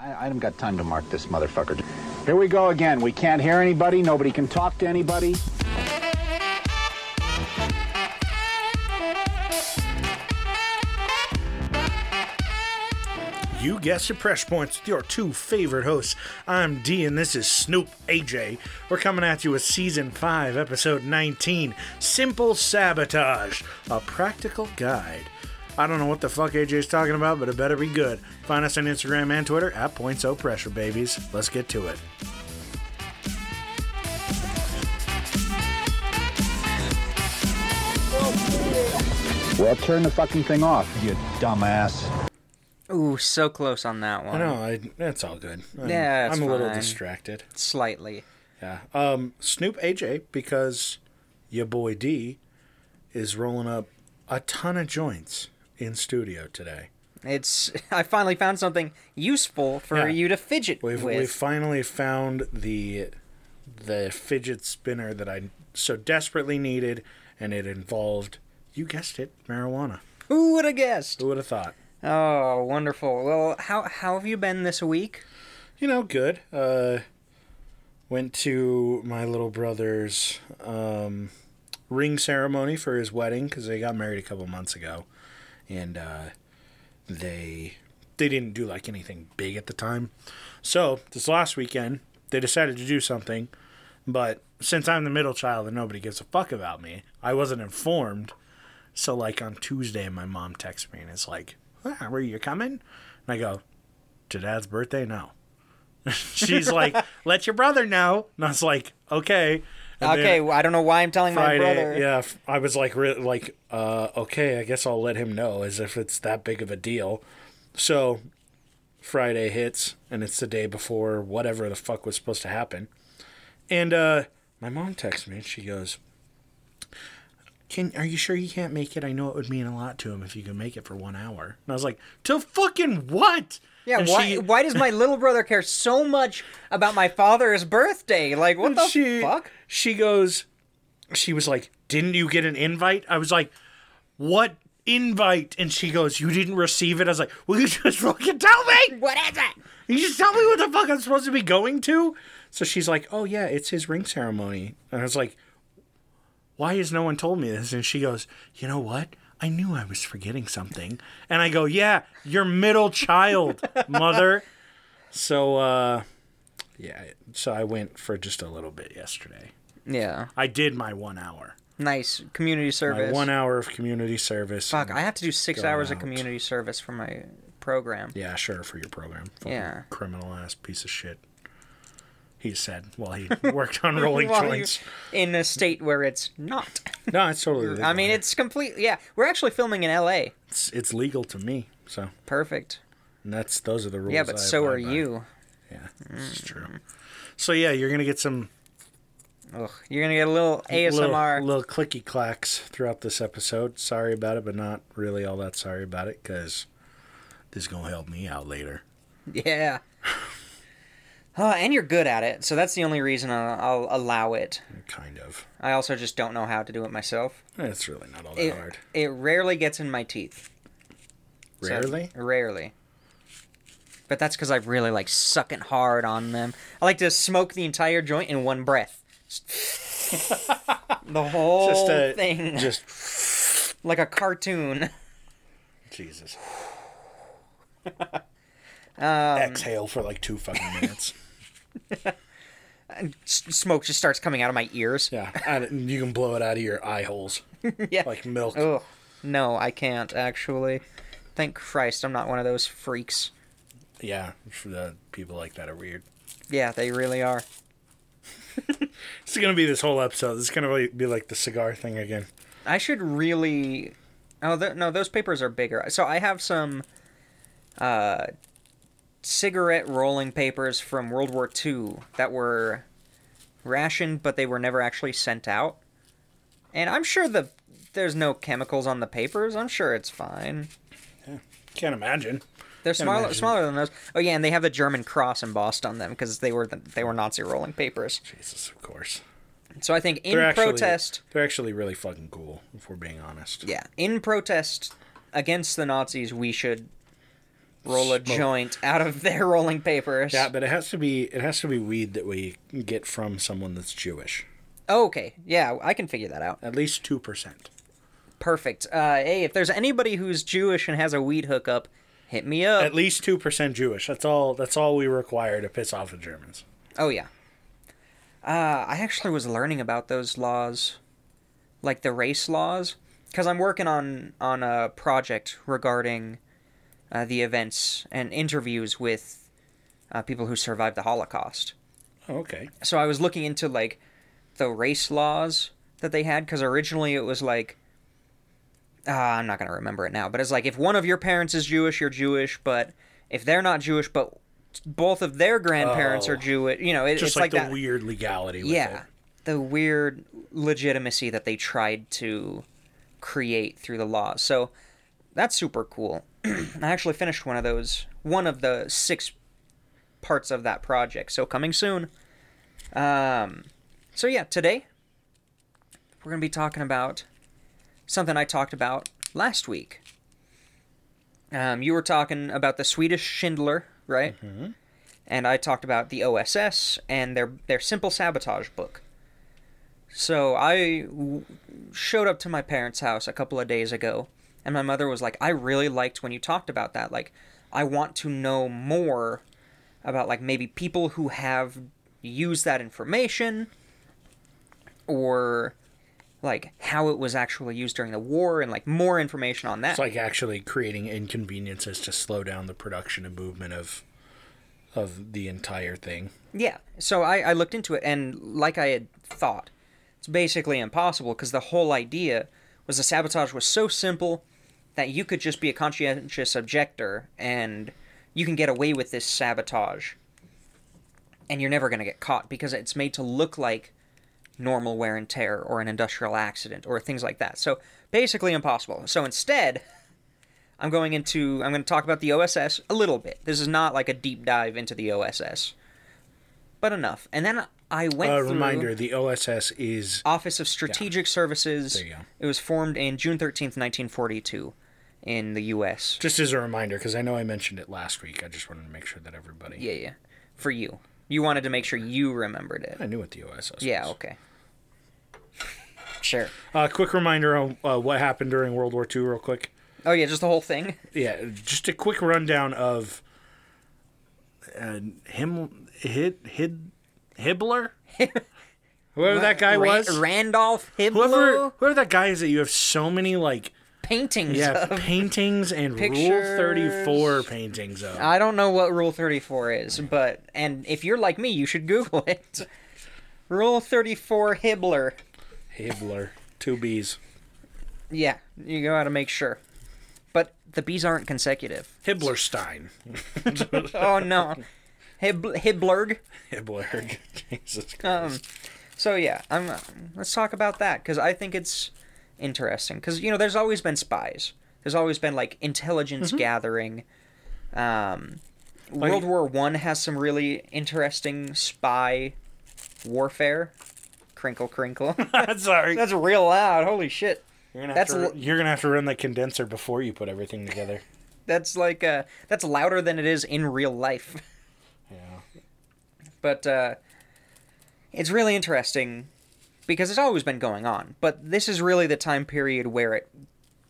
I, I haven't got time to mark this motherfucker. Here we go again. We can't hear anybody. Nobody can talk to anybody. You guessed your press points with your two favorite hosts. I'm D and this is Snoop AJ. We're coming at you with season 5, episode 19 Simple Sabotage, a practical guide. I don't know what the fuck AJ's talking about, but it better be good. Find us on Instagram and Twitter at Points O Pressure Babies. Let's get to it. Well, turn the fucking thing off, you dumbass. Ooh, so close on that I one. know, I, that's all good. I'm, Yeah, it's I'm a little distracted. Slightly. Yeah. Um, Snoop AJ, because your boy D is rolling up a ton of joints in studio today. It's I finally found something useful for Yeah. you to fidget We've with. we've finally found the the fidget spinner that I so desperately needed, and it involved you guessed it, marijuana. Who would have guessed? Who would have thought? Oh, wonderful. Well, how how have you been this week? You know, good. Uh, went to my little brother's um, ring ceremony for his wedding because they got married a couple months ago, and uh, they they didn't do like anything big at the time. So this last weekend they decided to do something, but since I'm the middle child and nobody gives a fuck about me, I wasn't informed. So like on Tuesday, my mom texts me and it's like, ah, "Were you coming?" And I go, "To Dad's birthday? No." She's like, "Let your brother know." And I was like, "Okay." Okay, well, I don't know why I'm telling my brother. yeah, I was like, like, uh, okay, I guess I'll let him know as if it's that big of a deal. So Friday hits, and it's the day before whatever the fuck was supposed to happen. And uh, my mom texts me, and she goes, "Can are you sure you can't make it? I know it would mean a lot to him if you could make it for one hour." And I was like, "To fucking what?" Yeah, And why she- why does my little brother care so much about my father's birthday? Like what the she, fuck? She goes, she was like, didn't you get an invite? I was like, what invite? And she goes, you didn't receive it. I was like, will you just fucking tell me? What is it? You just tell me what the fuck I'm supposed to be going to? So she's like, oh yeah, it's his ring ceremony. And I was like, why has no one told me this? And she goes, you know what? I knew I was forgetting something. And I go, yeah, your middle child, mother. So, uh, yeah, so I went for just a little bit yesterday. Yeah. I did my one hour. Nice community service. My one hour of community service. Fuck, I have to do six hours of community service for my program. Yeah, sure, for your program. Fucking Yeah. Criminal ass piece of shit. He said while he worked on rolling joints. in a state where it's not. No, it's totally legal. I mean, it's completely, Yeah, we're actually filming in L.A. it's it's legal to me. So Perfect. and that's those are the rules. Yeah, but I so are by. you. Yeah, this is mm. true. So yeah, you're gonna get some Ugh, you're gonna get a little ASMR. little, little clicky clacks throughout this episode. Sorry about it, but not really all that sorry about it because this is gonna help me out later. Yeah. Oh, and you're good at it, so that's the only reason I'll, I'll allow it. Kind of. I also just don't know how to do it myself. It's really not all that It, hard. it rarely gets in my teeth. So- Rarely. rarely. But that's because I really like sucking hard on them. I like to smoke the entire joint in one breath. the whole Just a thing, just like a cartoon. Jesus. Um, Exhale for like two fucking minutes. S- smoke just starts coming out of my ears. Yeah, and you can blow it out of your eye holes yeah. like milk. Ugh. No, I can't actually. Thank Christ, I'm not one of those freaks. Yeah, the people like that are weird. Yeah, they really are. This is gonna be this whole episode. This is gonna really be like the cigar thing again. I should really. Oh th- no, those papers are bigger. So I have some uh, cigarette rolling papers from World War II that were rationed, but they were never actually sent out. And I'm sure the there's no chemicals on the papers. I'm sure it's fine. Can't imagine. They're smaller, imagine. smaller than those. Oh yeah, and they have the German cross embossed on them because they were the, they were Nazi rolling papers. Jesus, of course. So I think in They're actually, protest, They're actually really fucking cool, if we're being honest. yeah, in protest against the Nazis, we should roll a Smoke. joint out of their rolling papers. Yeah, but it has to be it has to be weed that we get from someone that's Jewish. Oh, okay. Yeah, I can figure that out. At least two percent. Perfect. Uh, hey, if there's anybody who's Jewish and has a weed hookup, hit me up. At least two percent Jewish. That's all. That's all we require to piss off the Germans. Oh yeah. Uh, I actually was learning about those laws, like the race laws, because I'm working on on a project regarding uh, the events and interviews with uh, people who survived the Holocaust. Oh, okay. So I was looking into like the race laws that they had, because originally it was like. Uh, I'm not gonna remember it now, but it's like if one of your parents is Jewish, you're Jewish, but if they're not Jewish, but both of their grandparents Oh. are Jewish, you know, it, Just it's like, like, the that weird legality. With yeah It. the weird legitimacy that they tried to create through the laws so that's super cool i actually finished one of those one of the six parts of that project so coming soon. Um so yeah today we're gonna be talking about something i talked about last week. Um, you were talking about the swedish schindler right? And I talked about the OSS and their their simple sabotage book. So I w- showed up to my parents' house a couple of days ago, and my mother was like, "I really liked when you talked about that. Like, I want to know more about like maybe people who have used that information, or like how it was actually used during the war, and like more information on that." It's like actually creating inconveniences to slow down the production and movement of of the entire thing. Yeah. So I, I looked into it, and like I had thought, it's basically impossible because the whole idea was the sabotage was so simple that you could just be a conscientious objector and you can get away with this sabotage. And you're never going to get caught because it's made to look like normal wear and tear or an industrial accident or things like that. So basically impossible. So instead, I'm going into I'm going to talk about the OSS a little bit. This is not like a deep dive into the OSS, but enough. And then I went A reminder: the OSS is Office of Strategic Services. There you go. It was formed in June 13th, 1942 in the US. just as a reminder because I know I mentioned it last week. I just wanted to make sure that everybody. Yeah, yeah. For you. You wanted to make sure you remembered it. I knew what the OSS. Yeah, okay. Sure. Uh, quick reminder on uh, what happened during World War II, real quick. Oh yeah, just the whole thing. Yeah, just a quick rundown of uh, him, hid, hid, Hibbler, whoever that guy was. Randolph Hibbler. Whoever, whoever that guy is that you have so many like paintings yeah of. paintings and Rule Thirty Four paintings of. I don't know what Rule 34 is, but and if you're like me, you should Google it. Rule 34 Hibbler. Hibbler, two B's. Yeah, you gotta make sure. But the bees aren't consecutive. Hibblerstein. Oh no. Hib- Hibblurg. Hibbler. Jesus Christ. Um, so yeah, I'm. let's talk about that because I think it's interesting because you know there's always been spies. There's always been like intelligence gathering. Um, World War One has some really interesting spy warfare. Crinkle, crinkle. Sorry. That's real loud. Holy shit. You're gonna, have That's to, you're gonna have to run the condenser before you put everything together. That's like uh, that's louder than it is in real life. Yeah. but uh, it's really interesting because it's always been going on. But this is really the time period where it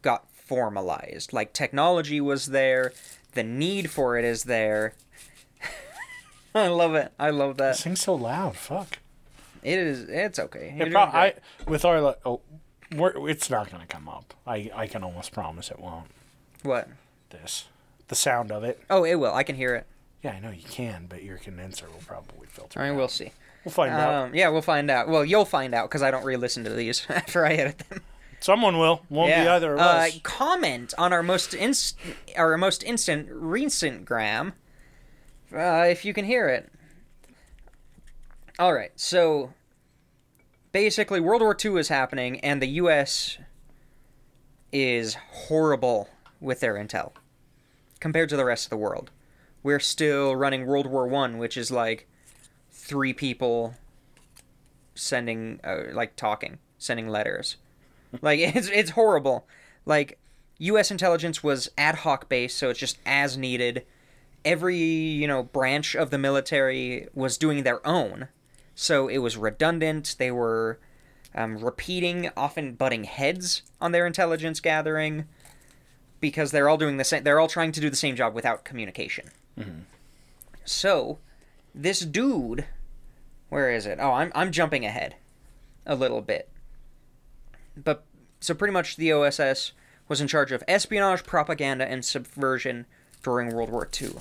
got formalized. Like technology was there, the need for it is there. I love it. I love that. Sing so loud. Fuck. It is. It's okay. It pro- I with our oh, we're, it's not gonna come up. I I can almost promise it won't. what? This, the sound of it. Oh, it will. I can hear it. Yeah, I know you can, but your condenser will probably filter. Right, it we'll see. We'll find out. Um, yeah, we'll find out. Well, you'll find out because I don't re-listen to these after I edit them. Someone will. Won't be either of uh, us. Comment on our most inst- our most instant recent gram, uh, if you can hear it. All right, so basically, World War II is happening, and the U.S. is horrible with their intel compared to the rest of the world. We're still running World War One, which is like three people sending, uh, like talking, sending letters. like it's it's horrible. Like U.S. intelligence was ad hoc based, so it's just as needed. Every you know branch of the military was doing their own, so it was redundant. They were um, repeating, often butting heads on their intelligence gathering, because they're all doing the same. They're all trying to do the same job without communication. So, this dude, where is it? Oh, I'm I'm jumping ahead a little bit. But so pretty much the OSS was in charge of espionage, propaganda, and subversion during World War II.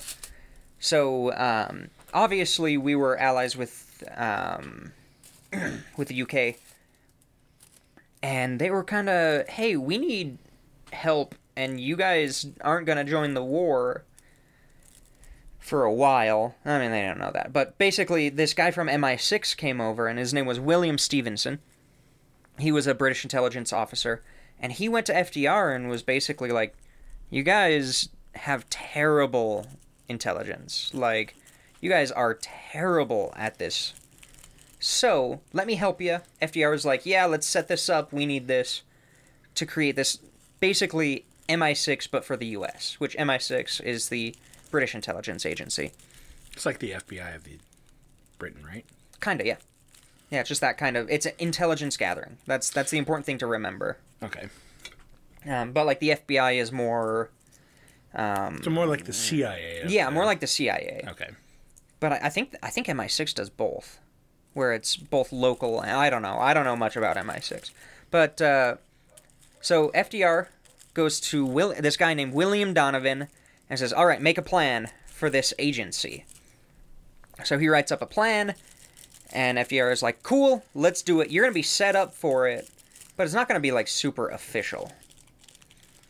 So um, obviously we were allies with um, with the UK, and they were kind of, hey, we need help, and you guys aren't gonna join the war for a while. I mean, they don't know that, but basically, this guy from MI6 came over, and his name was William Stephenson. He was a British intelligence officer, and he went to FDR and was basically like, "You guys have terrible intelligence. Like, you guys are terrible at this. So let me help you." FDR was like, "Yeah, let's set this up. We need this to create this basically MI6, but for the U.S., which MI6 is the British intelligence agency." It's like the FBI of the Britain, right? Kinda, yeah. Yeah, it's just that kind of it's intelligence gathering. That's that's the important thing to remember. Okay. Um, but like the FBI is more, um, So more like the CIA. of yeah, more like the CIA. Okay. But I, I think I think MI6 does both, where it's both local. and I don't know. I don't know much about MI6, but uh, so FDR goes to Will this guy named William Donovan and says, "All right, make a plan for this agency." So he writes up a plan, and FDR is like, "Cool, let's do it. You're gonna be set up for it, but it's not gonna be like super official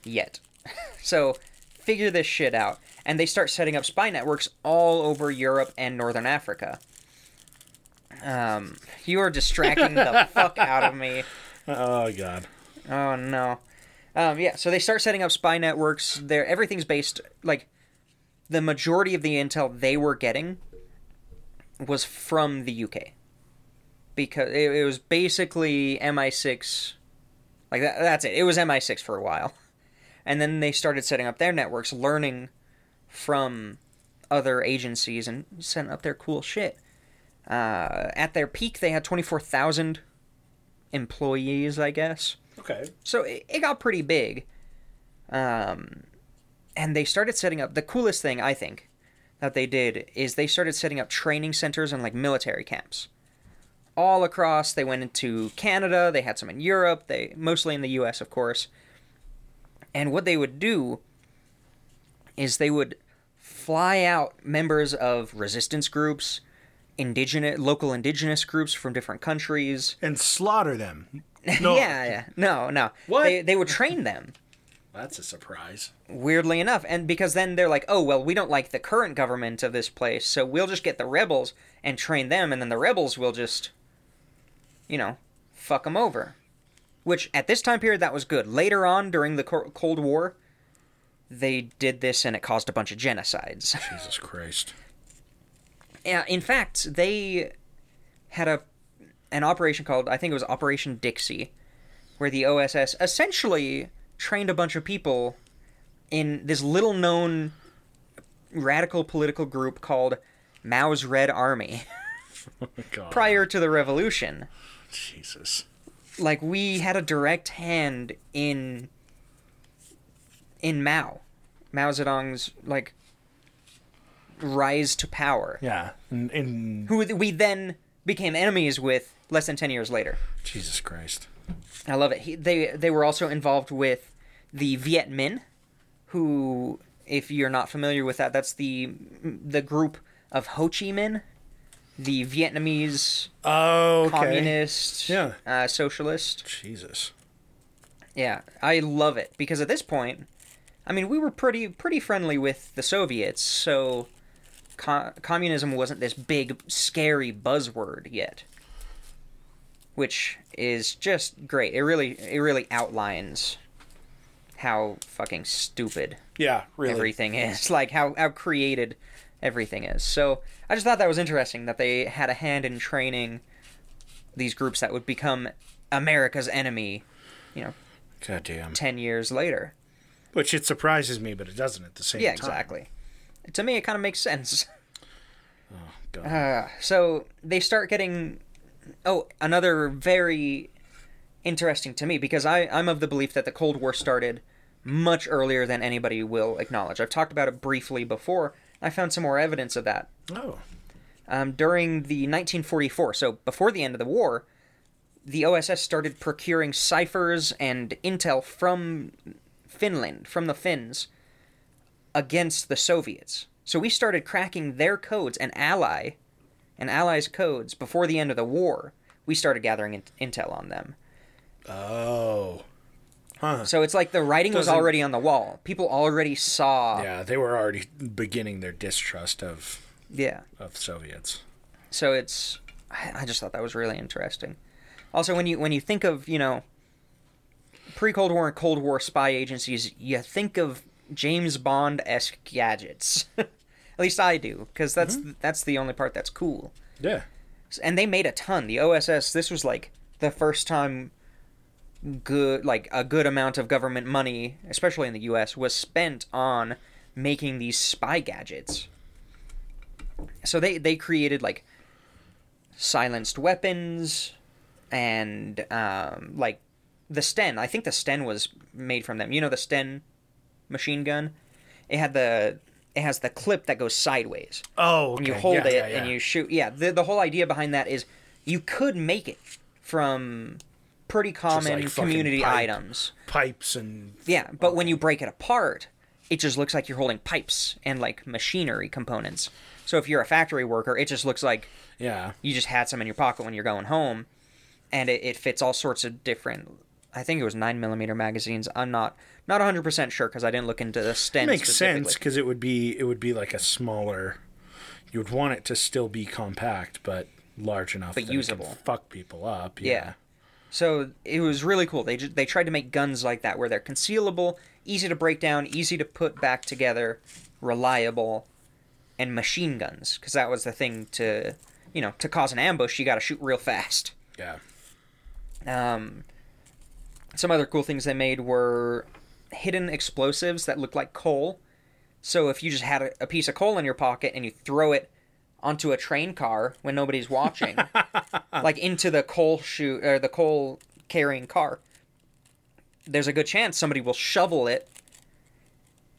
yet." so figure this shit out. And they start setting up spy networks all over Europe and Northern Africa. Um, you are distracting the fuck out of me. Oh God. Oh no. Um, yeah, so they start setting up spy networks. There, everything's based like the majority of the intel they were getting was from the UK because it, it was basically MI6. Like that, that's it. It was MI6 for a while, and then they started setting up their networks, learning from other agencies and setting up their cool shit. Uh, at their peak, they had twenty four thousand employees, I guess. Okay. So it, it got pretty big. Um, and they started setting up the coolest thing I think that they did is they started setting up training centers and like military camps all across. They went into Canada. They had some in Europe. They mostly in the U.S. of course. And what they would do is they would fly out members of resistance groups, indigenous local indigenous groups from different countries. And slaughter them. No. yeah, yeah. No, no. What? They they would train them. That's a surprise. weirdly enough and because then they're like oh well we don't like the current government of this place so we'll just get the rebels and train them and then the rebels will just you know fuck them over which at this time period that was good later on during the cold war they did this and it caused a bunch of genocides Jesus Christ. yeah in fact they had a an operation called i think it was operation dixie where the oss essentially trained a bunch of people in this little known radical political group called Mao's Red Army Oh prior to the revolution. Jesus. Like we had a direct hand in in Mao. Mao Zedong's like rise to power. Yeah. And, and Who we then became enemies with less than 10 years later. Jesus Christ. I love it. He, they they were also involved with the Viet Minh, who, if you're not familiar with that, that's the the group of Ho Chi Minh, the Vietnamese Oh, okay. communist, Yeah. uh, socialist. Jesus. Yeah, I love it because at this point, I mean, we were pretty pretty friendly with the Soviets, so co- communism wasn't this big scary buzzword yet. Which is just great. It really it really outlines how fucking stupid Yeah, really. everything is. Like how how created everything is. So I just thought that was interesting that they had a hand in training these groups that would become America's enemy, you know, God damn. 10 years later. Which it surprises me, but it doesn't at the same Yeah, time. Yeah exactly. To me, it kind of makes sense. Go Uh, so they start getting. Oh, another very interesting to me because I, I'm of the belief that the Cold War started much earlier than anybody will acknowledge. I've talked about it briefly before. I found some more evidence of that. oh, Um, during the 1944, so before the end of the war, the OSS started procuring ciphers and intel from Finland, from the Finns, against the Soviets. So we started cracking their codes and ally, and allies' codes before the end of the war. We started gathering in- intel on them. oh, huh? So it's like the writing was Doesn't- already on the wall. People already saw. Yeah, they were already beginning their distrust of yeah. of Soviets. so it's I I just thought that was really interesting. Also, when you when you think of you know pre Cold War and Cold War spy agencies, you think of James Bond esque gadgets. At least I do, because that's that's the only part that's cool. Yeah. And they made a ton. The OSS. This was like the first time good like a good amount of government money, especially in the U.S., was spent on making these spy gadgets. So they they created like silenced weapons and um, like the Sten. I think the Sten was made from them. You know the Sten machine gun. It had the it has the clip that goes sideways Oh, and you hold Yeah, it yeah, yeah. and you shoot. Yeah, the the whole idea behind that is you could make it from pretty common like community pipe. items. pipes and Yeah, but when you break it apart, it just looks like you're holding pipes and like machinery components. So if you're a factory worker, it just looks like yeah, you just had some in your pocket when you're going home, and it, it fits all sorts of different. I think it was nine millimeter magazines. I'm not not 100 percent sure because I didn't look into the Sten. makes sense because it would be it would be like a smaller. You would want it to still be compact, but large enough But it usable. fuck people up. Yeah. So it was really cool. They they tried to make guns like that where they're concealable, easy to break down, easy to put back together, reliable, and machine guns because that was the thing to, you know, to cause an ambush, you got to shoot real fast. yeah. Um, some other cool things they made were hidden explosives that look like coal. So if you just had a, a piece of coal in your pocket and you throw it onto a train car when nobody's watching, like into the coal chute or the coal carrying car, there's a good chance somebody will shovel it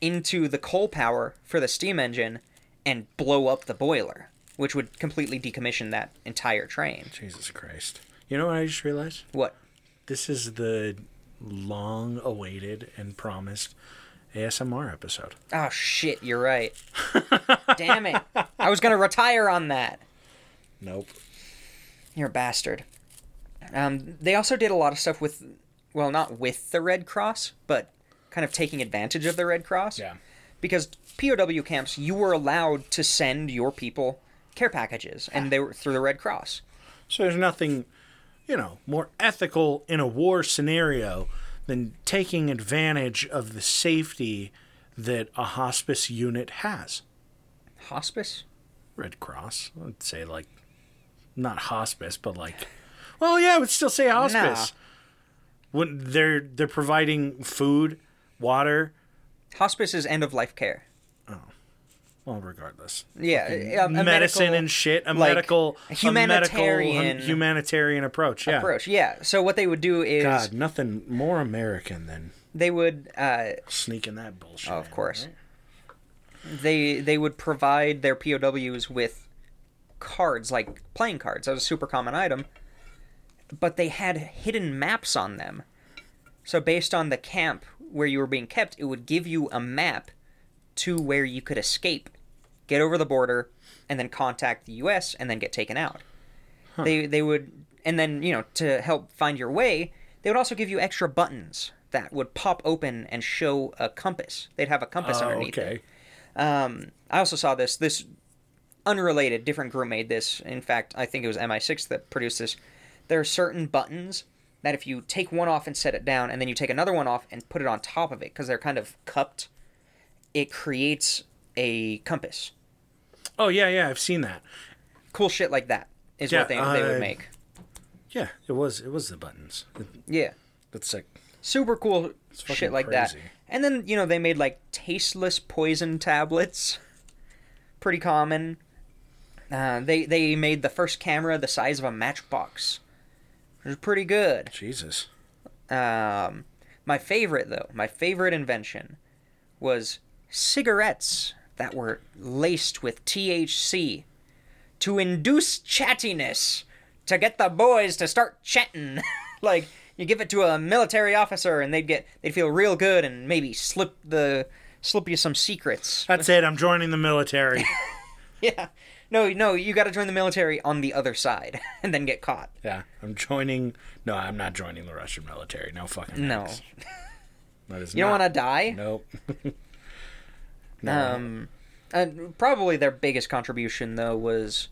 into the coal power for the steam engine and blow up the boiler, which would completely decommission that entire train. Jesus Christ. You know what I just realized? What? This is the long awaited and promised ASMR episode. Oh shit, you're right. Damn it. I was gonna retire on that. Nope. You're a bastard. Um, they also did a lot of stuff with, well, not with the Red Cross, but kind of taking advantage of the Red Cross. Yeah. Because POW camps, you were allowed to send your people care packages, and they were through the Red Cross. So there's nothing, you know, more ethical in a war scenario than taking advantage of the safety that a hospice unit has. Hospice? Red Cross, I'd say like not hospice, but like well, yeah, I would still say hospice. When they're they're providing food, water, Hospice is end of life care. Oh. Well, regardless. Yeah, medicine medical and shit, a like, medical humanitarian a medical, humanitarian approach. Yeah. approach. Yeah. So what they would do is God, nothing more American than they would uh, sneaking that bullshit. Oh, of course. right? they they would provide their POWs with cards like playing cards. That was a super common item. But they had hidden maps on them. So based on the camp where you were being kept, it would give you a map to where you could escape, get over the border, and then contact the US and then get taken out. They they would and then, you know, to help find your way, they would also give you extra buttons that would pop open and show a compass. They'd have a compass Oh, underneath it. okay. Um, I also saw this. This unrelated, different group made this. In fact, I think it was MI6 that produced this. There are certain buttons that if you take one off and set it down, and then you take another one off and put it on top of it, because they're kind of cupped, it creates a compass. Oh yeah, yeah, I've seen that. Cool shit like that is Yeah, what they, they would uh, make. Yeah, it was it was the buttons. It- Yeah. That's like super cool shit like that. And then you know they made like tasteless poison tablets, pretty common. Uh, they they made the first camera the size of a matchbox, which is pretty good. Jesus. Um, my favorite though, my favorite invention was cigarettes that were laced with THC to induce chattiness, to get the boys to start chatting. like you give it to a military officer and they'd get they'd feel real good and maybe slip the slip you some secrets. That's it. I'm joining the military. yeah. No, no, you got to join the military on the other side and then get caught. yeah, I'm joining. No, I'm not joining the Russian military. No fucking. No. That is You don't not- want to die? Nope. No. Um, and probably their biggest contribution though was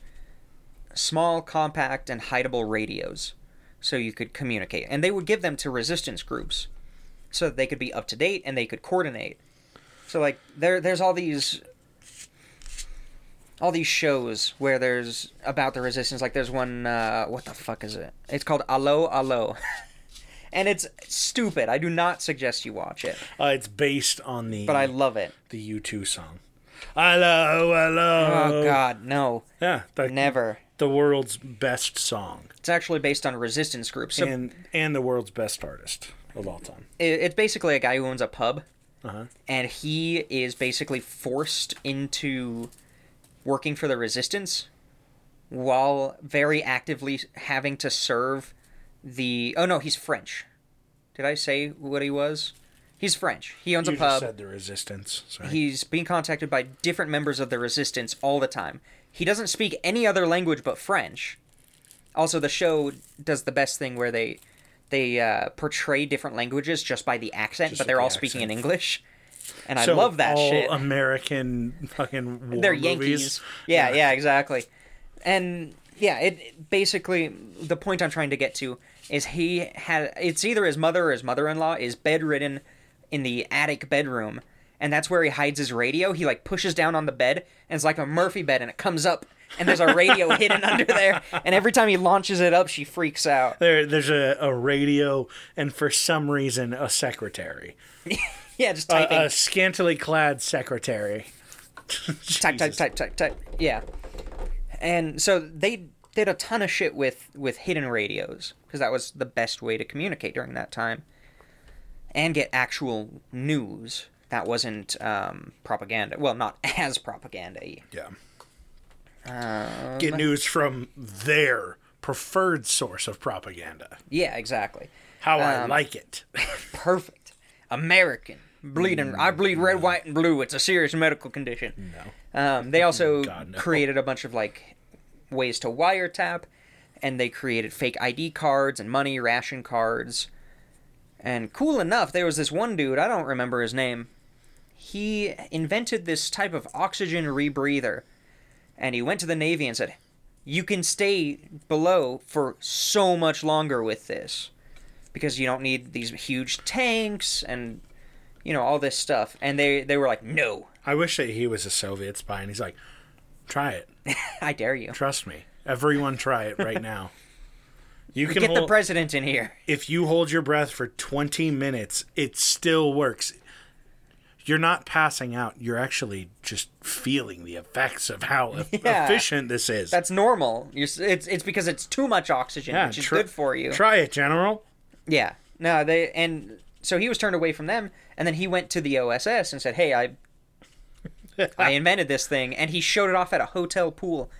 small, compact, and hideable radios, so you could communicate. And they would give them to resistance groups, so that they could be up to date and they could coordinate. So like there, there's all these, all these shows where there's about the resistance. Like there's one, uh, what the fuck is it? It's called Allo Allo. And it's stupid. I do not suggest you watch it, Uh, it's based on the but I love it. the U2 song. Hello, hello. Oh God, no, Yeah, the, never. the world's best song It's actually based on a resistance groups. So and and the world's best artist of all time. it- it's basically a guy who owns a pub, Uh-huh. and he is basically forced into working for the resistance while very actively having to serve the. Oh no, he's French. Did I say what he was? He's French. He owns You a pub. said the resistance. Sorry. He's being contacted by different members of the resistance all the time. He doesn't speak any other language but French. Also, the show does the best thing where they they uh, portray different languages just by the accent, Just but they're the all speaking in. English. And I love that all shit. American fucking war they're movies. Yankees. Yeah, yeah, exactly. And yeah, it basically the point I'm trying to get to is he had it's either his mother or his mother-in-law is bedridden in the attic bedroom, and that's where he hides his radio. He like pushes down on the bed, and it's like a Murphy bed, and it comes up, and there's a radio hidden under there. And every time he launches it up, she freaks out. There, there's a, a radio and for some reason a secretary, Yeah, just a, typing. a scantily clad secretary. type, type, type, type, type. Yeah. And so they did a ton of shit with with hidden radios because that was the best way to communicate during that time, and get actual news that wasn't um, propaganda. Well, not as propaganda. Yeah. Um, Get news from their preferred source of propaganda. yeah, exactly. How I Um, like it. Perfect. American. Bleeding. I bleed red, white, and blue. It's a serious medical condition. No. Um, they also God, no. created a bunch of like ways to wiretap, and they created fake ID cards and money ration cards. And cool enough, there was this one dude, I don't remember his name. He invented this type of oxygen rebreather. And he went to the Navy and said, You can stay below for so much longer with this. Because you don't need these huge tanks and, you know, all this stuff. And they, they were like, No, I wish that he was a Soviet spy and he's like, try it. I dare you. Trust me. Everyone try it right now. You can Get the president in here. if you hold your breath for 20 minutes, it still works. You're not passing out. You're actually just feeling the effects of how e- Yeah. efficient this is. That's normal. You're, it's it's because it's too much oxygen, yeah, which is tr- good for you. Try it, General. yeah. No, they and so he was turned away from them, and then he went to the OSS and said, "Hey, I I invented this thing," and he showed it off at a hotel pool,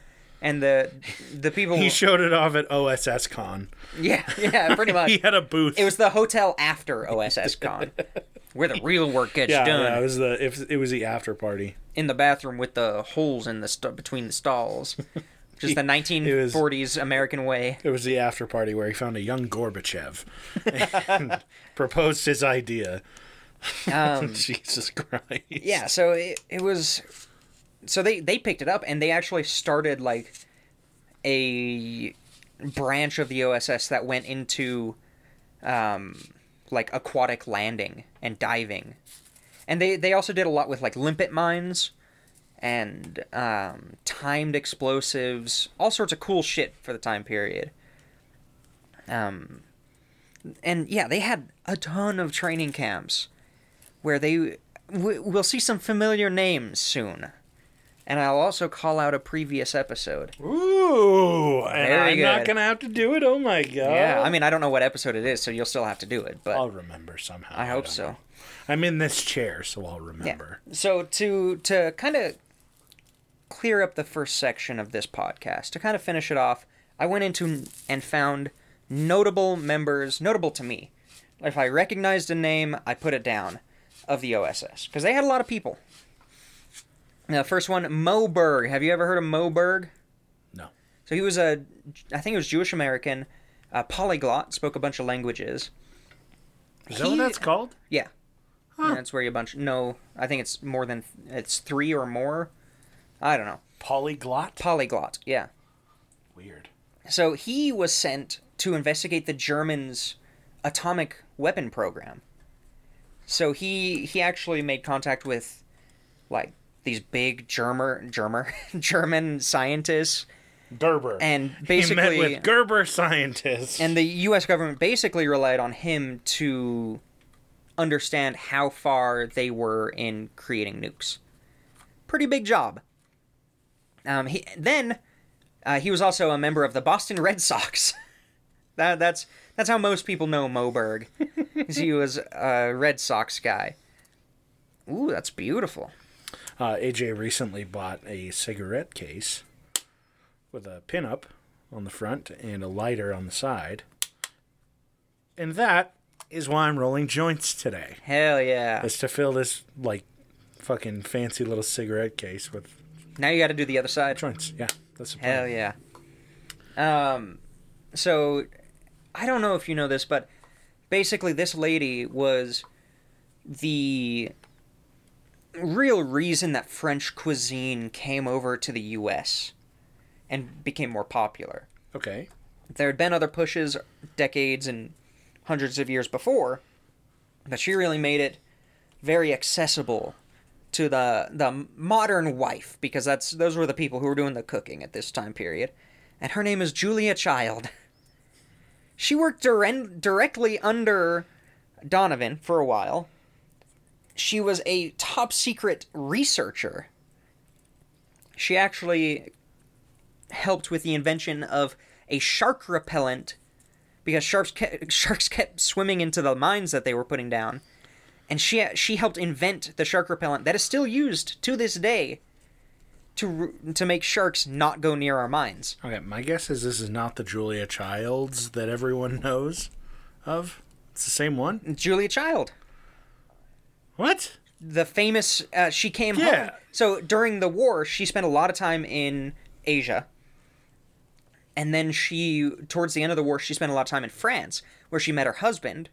and the the people He showed it off at OSS Con. yeah yeah pretty much He had a booth. it was the hotel after OSS Con. Where the real work gets yeah, done yeah, it was the it, it was the after party. in the bathroom with the holes in the st- between the stalls, just the 1940s American way. It was the after party where he found a young Gorbachev and proposed his idea. Um, Jesus Christ. yeah so it, it was so they they picked it up and they actually started like a branch of the oss that went into um like aquatic landing and diving. And they they also did a lot with like limpet mines and um, timed explosives all sorts of cool shit for the time period. Um and yeah, they had a ton of training camps where they we, we'll see some familiar names soon. And I'll also call out a previous episode. Ooh, and Very I'm not gonna have to do it. Oh my god. Yeah, I mean, I don't know what episode it is, so you'll still have to do it, but I'll remember somehow. I hope don't so. know. I'm in this chair, so I'll Yeah. remember. So to to kind of clear up the first section of this podcast, to kind of finish it off, I went into and found notable members, notable to me. If I recognized a name, I put it down of the OSS because they had a lot of people. Now, first one, Moe Berg. Have you ever heard of Moe Berg? No. So he was a, I think he was Jewish American, a polyglot, spoke a bunch of languages. Is that what that's called? Yeah. And that's where you bunch. No, I think it's more than it's three or more. I don't know. Polyglot. Polyglot. Yeah. Weird. So he was sent to investigate the Germans' atomic weapon program. So he he actually made contact with like these big German German German scientists Gerber. and he basically met with Gerber scientists. and the U.S. government basically relied on him to understand how far they were in creating nukes. Pretty big job. Um, he, then uh, he was also a member of the Boston Red Sox. that, that's that's how most people know Moe Berg. he was a Red Sox guy. Ooh, that's beautiful. Uh, AJ recently bought a cigarette case with a pinup on the front and a lighter on the side. And that is why I'm rolling joints today. Hell yeah! Is to fill this like fucking fancy little cigarette case with Now you got to do the other side. joints. Yeah, that's the plan. Hell yeah. Um, so I don't know if you know this, but basically this lady was the real reason that French cuisine came over to the U.S. and became more popular. Okay. There had been other pushes decades and hundreds of years before, but she really made it very accessible to the the modern wife because that's those were the people who were doing the cooking at this time period. And her name is Julia Child. She worked direct, directly under Donovan for a while. She was a top secret researcher. She actually helped with the invention of a shark repellent because sharks kept, sharks kept swimming into the mines that they were putting down. And she she helped invent the shark repellent that is still used to this day to to make sharks not go near our mines. Okay, my guess is this is not the Julia Childs that everyone knows of. It's the same one. Julia Child, What? the famous uh, she came Yeah. home. So during the war, she spent a lot of time in Asia. And then she towards the end of the war, she spent a lot of time in France where she met her husband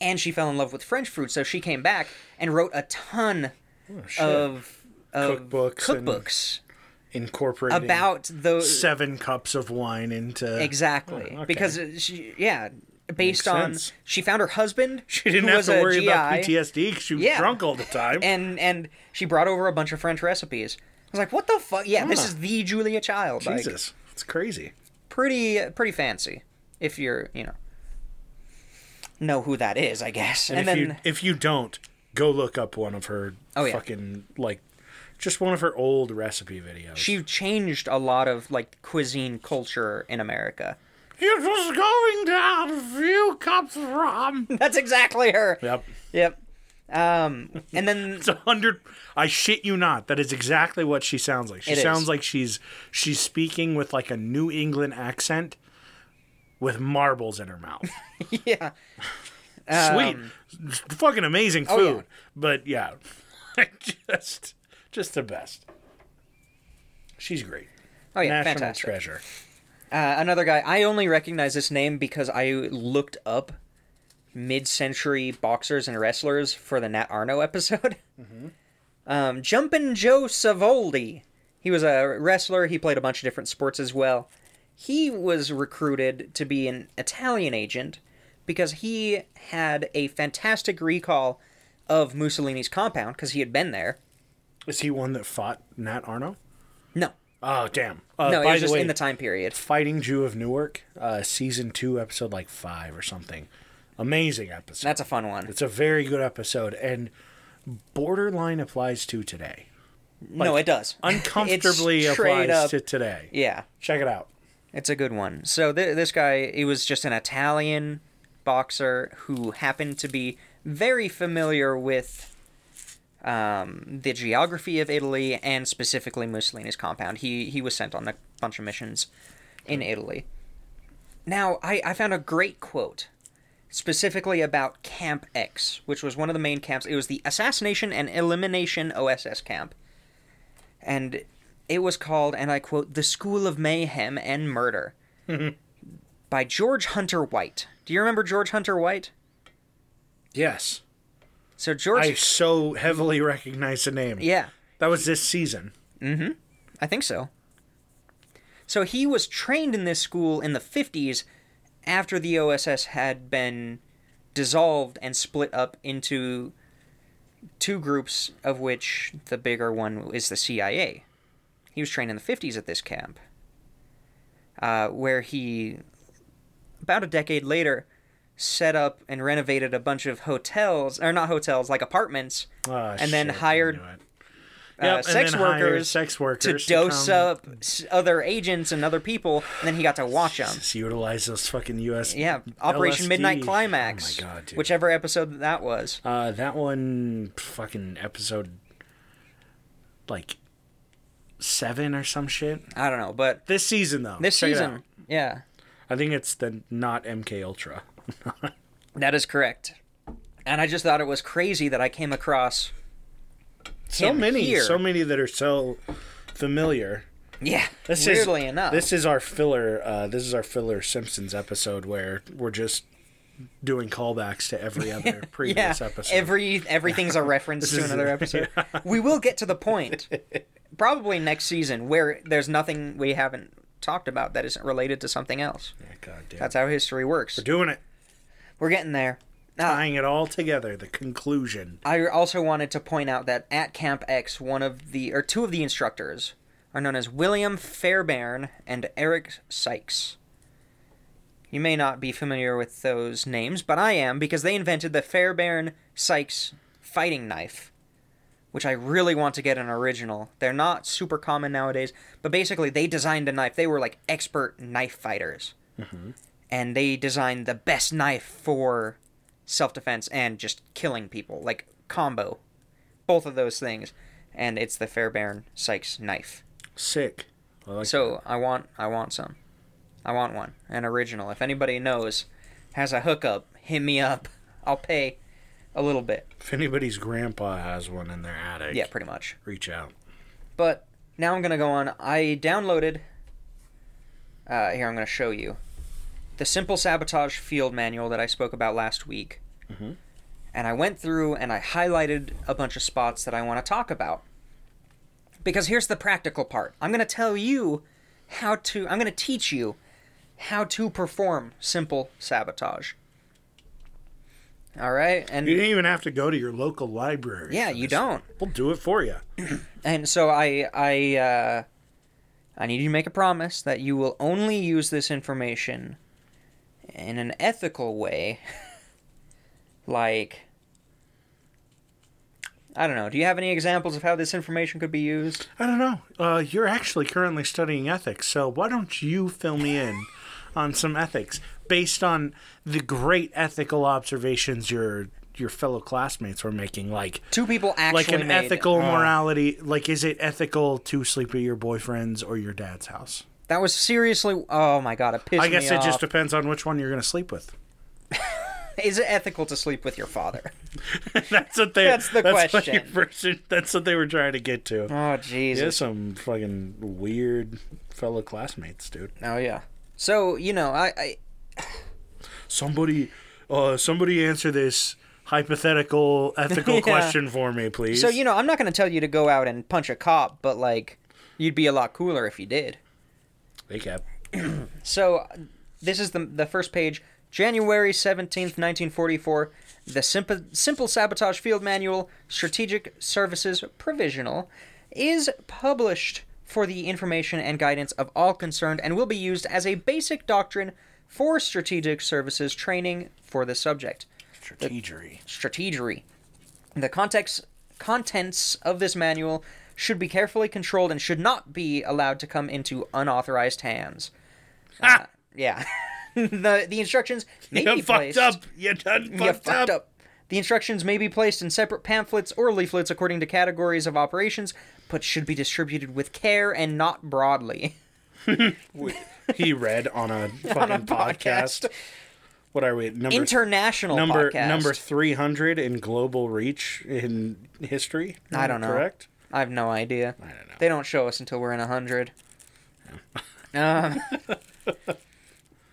and she fell in love with French food, so she came back and wrote a ton of, of Cookbooks cookbooks Incorporating about those seven cups of wine into exactly Oh, okay. because uh, she yeah based Makes on sense. she found her husband she didn't who have was to worry GI, about PTSD because she was Yeah. drunk all the time. and and she brought over a bunch of French recipes. I was like, what the fuck? Yeah, this is the Julia Child. Like, Jesus, it's crazy. pretty pretty fancy if you're you know know who that is, I guess. And, And, if then you if you don't, go look up one of her Oh, yeah. fucking like just one of her old recipe videos. she changed a lot of like cuisine culture in America. it was going down a few cups of rum. That's exactly her. yep. Yep. Um, and then It's a hundred. I shit you not. That is exactly what she sounds like. She It sounds is. like she's she's speaking with like a New England accent, with marbles in her mouth. yeah, Sweet, fucking amazing food. Um, oh, yeah. But yeah, just just the best. She's great. oh yeah, National fantastic. treasure. Uh, another guy. I only recognize this name because I looked up mid-century boxers and wrestlers for the Nat Arno episode. Um, Jumpin' Joe Savoldi. He was a wrestler. He played a bunch of different sports as well. He was recruited to be an Italian agent because he had a fantastic recall of Mussolini's compound because he had been there. Is he one that fought Nat Arno? No, Oh damn! Uh, no, it by was the just way, in the time period. Fighting Jew of Newark, uh, season two, episode like five or something. Amazing episode. That's a fun one. It's a very good episode and borderline applies to today. no, it does. Uncomfortably applies up- to today. Yeah, Check it out. it's a good one. So th- this guy, he was just an Italian boxer who happened to be very familiar with um, the geography of Italy and specifically Mussolini's compound. He he was sent on a bunch of missions in Italy. Now, I, I found a great quote specifically about Camp X, which was one of the main camps. It was the Assassination and Elimination OSS camp. And it was called, and I quote, The School of Mayhem and Murder by George Hunter White. Do you remember George Hunter White? Yes. So, George. I so heavily recognize the name. yeah. That was this season. Mhm. I think so. So he was trained in this school in the 50s after the OSS had been dissolved and split up into two groups, of which the bigger one is the CIA. He was trained in the 50s at this camp, uh, where he, about a decade later, set up and renovated a bunch of hotels, or not hotels, like apartments, Ah, and then shit, I hired knew it. uh, Yep, sex then hired workers sex to workers dose come- up other agents and other people, and then he got to watch them. Just utilize those fucking U.S. Yeah, Operation LSD. Midnight Climax. Oh my god, dude. Whichever episode that was. Uh, that one, fucking episode, like seven or some shit. I don't know, but This season though. this Check season, yeah, I think it's the not MK Ultra. That is correct. And I just thought it was crazy that I came across. So many, here. so many that are so familiar. Yeah, This weirdly is, enough. This is our filler. Uh, this is our filler Simpsons episode where we're just doing callbacks to every other yeah, previous episode. every everything's a reference to another episode. We will get to the point, probably next season, where there's nothing we haven't talked about that isn't related to something else. Yeah, God damn. That's how history works. we're doing it, We're getting there. Now, tying it all together. The conclusion. I also wanted to point out that at Camp X, one of the or two of the instructors are known as William Fairbairn and Eric Sykes. You may not be familiar with those names, but I am because they invented the Fairbairn Sykes fighting knife, which I really want to get an original. They're not super common nowadays, but basically they designed a knife. They were like expert knife fighters. Mm-hmm. And they designed the best knife for self defense and just killing people, like combo. Both of those things. And it's the Fairbairn Sykes knife. Sick. I like So I want I want some. I want one. An original. If anybody knows has a hookup, hit me up. I'll pay a little bit. If anybody's grandpa has one in their attic, Yeah, pretty much. reach out. But now I'm gonna go on. I downloaded. Uh, here I'm gonna show you the simple sabotage field manual that I spoke about last week, and I went through and I highlighted a bunch of spots that I want to talk about. Because here's the practical part. I'm gonna tell you how to. I'm gonna teach you how to perform simple sabotage. All right, and You didn't even have to go to your local library. yeah, you don't. We'll do it for you. And so I I uh, I need you to make a promise that you will only use this information in an ethical way. like I don't know. Do you have any examples of how this information could be used? I don't know. Uh, you're actually currently studying ethics, so why don't you fill me in on some ethics based on the great ethical observations your your fellow classmates were making, like Two people actually like an ethical Oh, morality. Like, is it ethical to sleep at your boyfriend's or your dad's house? That was seriously. Oh my god! It pissed I guess me it just depends on which one you're going to sleep with. Is it ethical to sleep with your father? that's what they. That's the What question. person, that's what they were trying to get to. Oh Jesus! Yeah, some fucking weird fellow classmates, dude. Oh yeah. So you know, I, I Somebody, uh, somebody answer this hypothetical ethical Yeah. question for me, please. So you know, I'm not going to tell you to go out and punch a cop, but like, you'd be a lot cooler if you did. Kept. So, this is the the first page, January seventeenth, nineteen forty four. The simple simple sabotage field manual, strategic services provisional, is published for the information and guidance of all concerned and will be used as a basic doctrine for strategic services training for the subject. Strategery. Strategery. The context contents of this manual should be carefully controlled and should not be allowed to come into unauthorized hands. Ah! Uh, yeah. the the instructions may You be fucked placed up. You done fucked, you fucked up. up. The instructions may be placed in separate pamphlets or leaflets according to categories of operations, but should be distributed with care and not broadly. He read on a fucking podcast. What are we? Number International number podcast. number three hundred in global reach in history. I don't know. Correct. I have no idea. I don't know. They don't show us until we're in a hundred. um,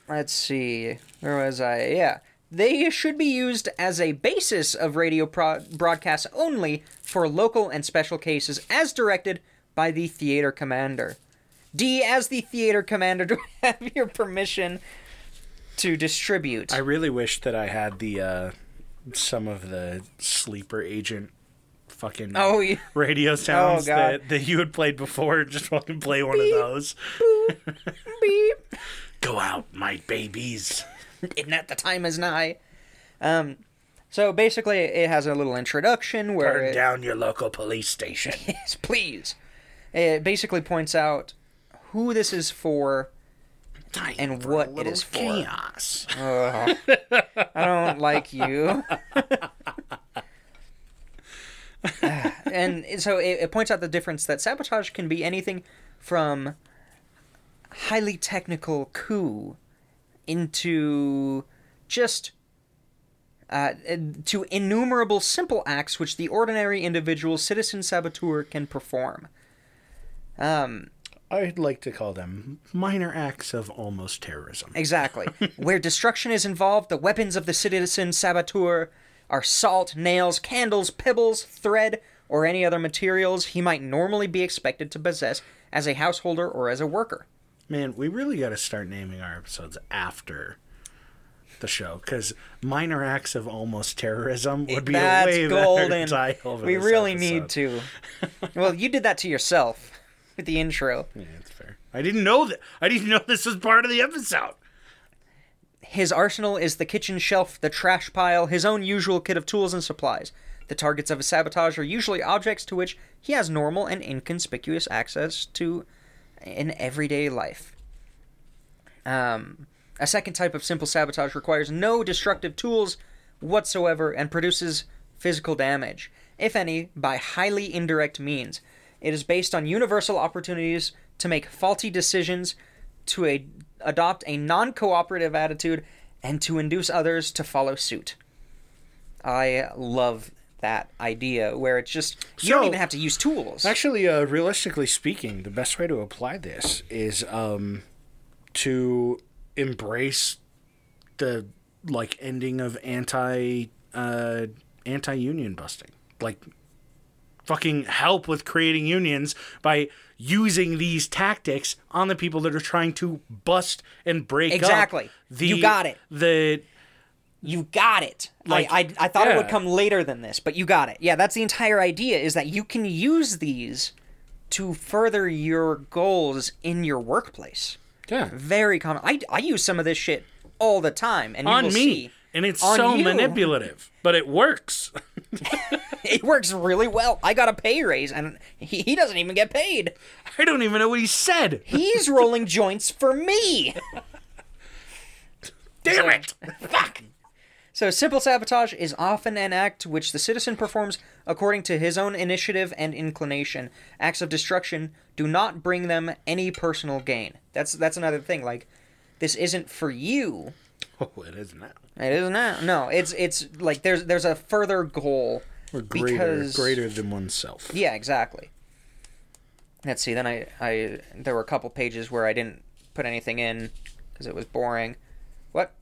let's see. Where was I? Yeah. They should be used as a basis of radio pro- broadcasts only for local and special cases as directed by the theater commander. D, as the theater commander, do I have your permission to distribute? I really wish that I had the uh, some of the sleeper agent fucking Oh, yeah. radio sounds God. that, that you had played before. Just fucking play one of those. Beep. Go out, my babies. and that the time is nigh. Um, so basically, it has a little introduction where Burn it, down your local police station. yes, please. It basically points out who this is for. Time And for what it little for. chaos. I don't like you. and so it, it points out the difference that sabotage can be anything from highly technical coup into just uh, to innumerable simple acts which the ordinary individual citizen saboteur can perform. Um, I'd like to call them minor acts of almost terrorism. Exactly. Where destruction is involved, the weapons of the citizen saboteur are salt, nails, candles, pebbles, thread, or any other materials he might normally be expected to possess as a householder or as a worker. Man, we really got to start naming our episodes after the show because minor acts of almost terrorism would be That's a way golden. better title. We really episode. need to. well, you did that to yourself with the intro. Yeah, that's fair. I didn't know that. I didn't know this was part of the episode. His arsenal is the kitchen shelf, the trash pile, his own usual kit of tools and supplies. The targets of his sabotage are usually objects to which he has normal and inconspicuous access to in everyday life. Um, a second type of simple sabotage requires no destructive tools whatsoever and produces physical damage, if any, by highly indirect means. It is based on universal opportunities to make faulty decisions, to a, adopt a non cooperative attitude, and to induce others to follow suit. I love that idea where it's just, you don't even have to use tools. Actually, uh, realistically speaking, the best way to apply this is um, to embrace the like ending of anti uh, anti union busting. Like fucking help with creating unions by using these tactics on the people that are trying to bust and break up Exactly. the You got it. the You got it. Like, I, I, I thought it would come later than this, but you got it. Yeah, that's the entire idea is that you can use these to further your goals in your workplace. yeah Very common. I, I use some of this shit all the time, and you on me see and it's so you. manipulative but it works it works really well. I got a pay raise, and he, he doesn't even get paid. i don't even know what he said He's rolling joints for me. damn it Fuck. So, simple sabotage is often an act which the citizen performs according to his own initiative and inclination. Acts of destruction do not bring them any personal gain. That's that's another thing. Like, this isn't for you. Oh it is now It is not. No, it's it's like there's there's a further goal Or greater, because greater than oneself. Yeah, exactly. Let's see. Then I, I there were a couple pages where I didn't put anything in because it was boring. What?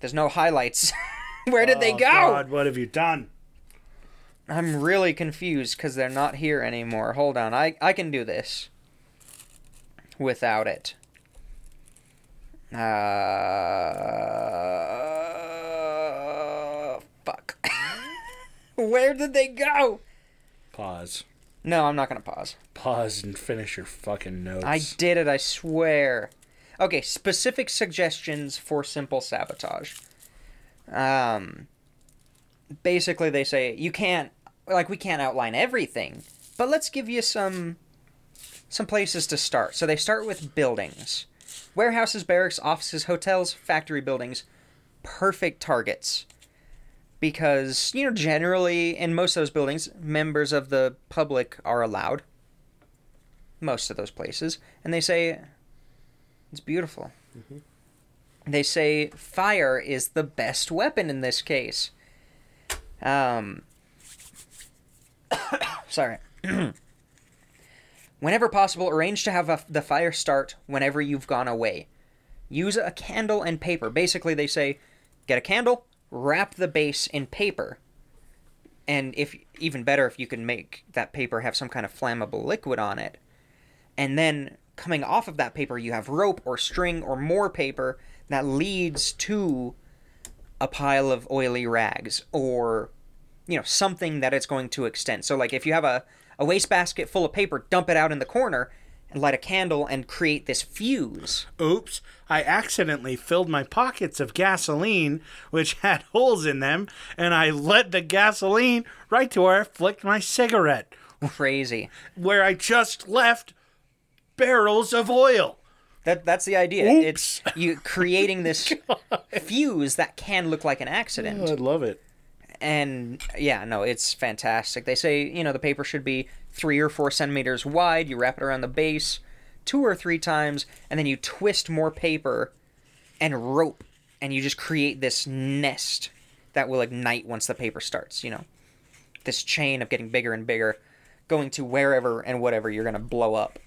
There's no highlights. where did they Oh, go? God, what have you done? I'm really confused because they're not here anymore. Hold on. I I can do this without it. Uh, fuck. Where did they go? Pause. No, I'm not gonna pause. Pause and finish your fucking notes. I did it, I swear. Okay, specific suggestions for simple sabotage. Um, basically, they say you can't, like, we can't outline everything, but let's give you some, some places to start. So they start with buildings, warehouses, barracks, offices, hotels, factory buildings, perfect targets. Because you know, generally in most of those buildings, members of the public are allowed most of those places, and they say it's beautiful. They say fire is the best weapon in this case. Um, sorry. whenever possible, arrange to have a, the fire start whenever you've gone away. Use a candle and paper. Basically, they say get a candle, wrap the base in paper, and if even better, if you can make that paper have some kind of flammable liquid on it, and then coming off of that paper, you have rope or string or more paper that leads to a pile of oily rags or you know something that it's going to extend. So like if you have a a wastebasket full of paper, dump it out in the corner and light a candle and create this fuse. Oops, I accidentally filled my pockets of gasoline, which had holes in them, and I let the gasoline right to where I flicked my cigarette, Crazy. where I just left barrels of oil. That that's the idea. Oops. It's you creating this fuse that can look like an accident. Oh, I'd love it. And yeah, no, it's fantastic. They say you know the paper should be three or four centimeters wide. You wrap it around the base two or three times, and then you twist more paper and rope, and you just create this nest that will ignite once the paper starts. You know, this chain of getting bigger and bigger, going to wherever and whatever you're gonna blow up.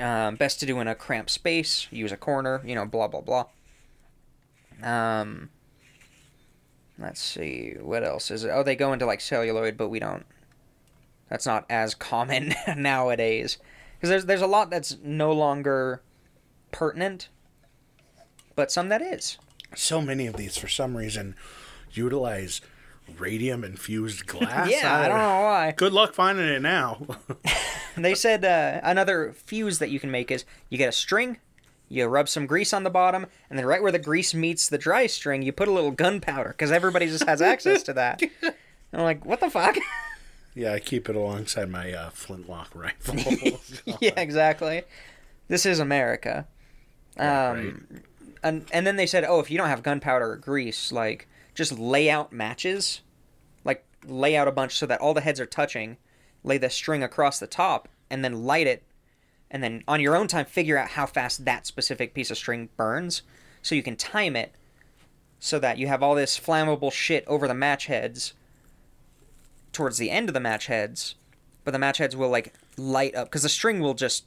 Um, best to do in a cramped space. Use a corner. You know, blah blah blah. Um, let's see what else is it. Oh, they go into like celluloid, but we don't. That's not as common nowadays because there's there's a lot that's no longer pertinent, but some that is. So many of these, for some reason, utilize radium infused glass. Yeah, I don't know why. Good luck finding it now. They said uh, another fuse that you can make is you get a string, you rub some grease on the bottom, and then right where the grease meets the dry string, you put a little gunpowder because everybody just has access to that. And I'm like, what the fuck? yeah, I keep it alongside my uh, flintlock rifle. yeah, exactly. This is America. Um, right. and and then they said, oh, if you don't have gunpowder or grease, like just lay out matches, like lay out a bunch so that all the heads are touching, lay the string across the top, and then light it, and then on your own time figure out how fast that specific piece of string burns, so you can time it, so that you have all this flammable shit over the match heads. Towards the end of the match heads, but the match heads will like light up because the string will just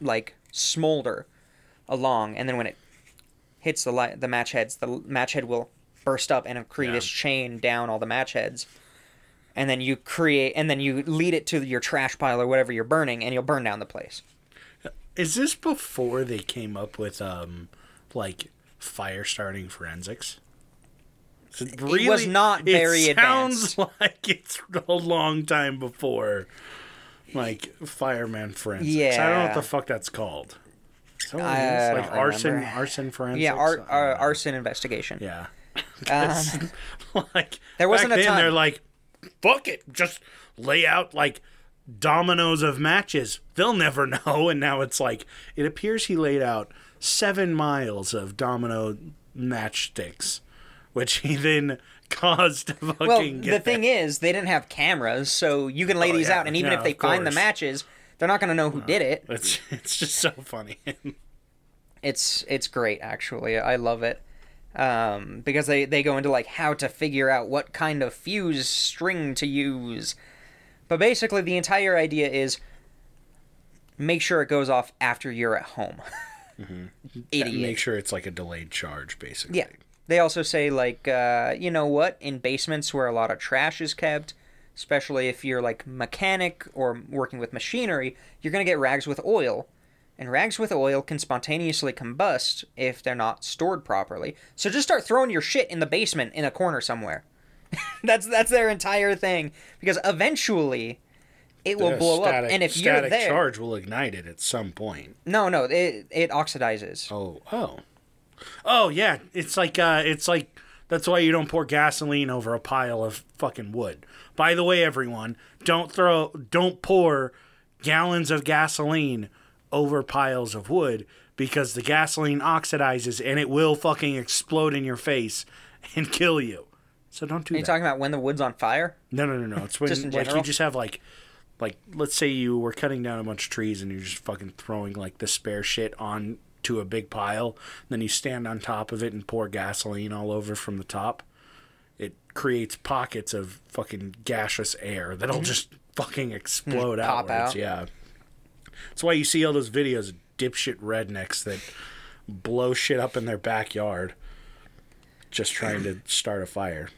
like smolder along, and then when it hits the light, the match heads, the match head will burst up and create Yeah. this chain down all the match heads. And then you create, and then you lead it to your trash pile or whatever you're burning, and you'll burn down the place. Is this before they came up with um like fire starting forensics? It, was not very it sounds like it's a long time before like fireman forensics. I don't know what the fuck that's called. Is that what it I is? don't Like arson, remember. arson forensics. Yeah, ar- ar- arson investigation. Yeah. Um, like There wasn't a then, time. They're like, fuck it, just lay out like dominoes of matches. They'll never know. And now it's like it appears he laid out seven miles of domino matchsticks, which he then caused to fucking Well, get. the thing is they didn't have cameras, so you can lay Oh, these yeah. out, and even Yeah, if they find the matches, they're not going to know who did it. it's it's just so funny. It's it's great actually. I love it. Um, because they, they go into like how to figure out what kind of fuse string to use. But basically the entire idea is make sure it goes off after you're at home. Idiot. Make sure it's like a delayed charge, basically. Yeah. They also say like uh, you know what in basements where a lot of trash is kept, especially if you're like mechanic or working with machinery, you're gonna get rags with oil, and rags with oil can spontaneously combust if they're not stored properly. So just start throwing your shit in the basement in a corner somewhere. that's that's their entire thing because eventually it will blow static, up. And if you're static there, charge will ignite it at some point. no, no, it it oxidizes. Oh, oh, oh yeah. It's like uh, it's like that's why you don't pour gasoline over a pile of fucking wood. By the way, everyone, don't throw, don't pour gallons of gasoline over piles of wood because the gasoline oxidizes and it will fucking explode in your face and kill you. So don't do Are you that. talking about when the wood's on fire? No, no, no, no. It's when Just in like you just have like, like let's say you were cutting down a bunch of trees and you're just fucking throwing like the spare shit on to a big pile. Then you stand on top of it and pour gasoline all over from the top. It creates pockets of fucking gaseous air that'll just fucking explode Mm-hmm. pop outwards. out. Yeah. That's why you see all those videos of dipshit rednecks that blow shit up in their backyard just trying to start a fire.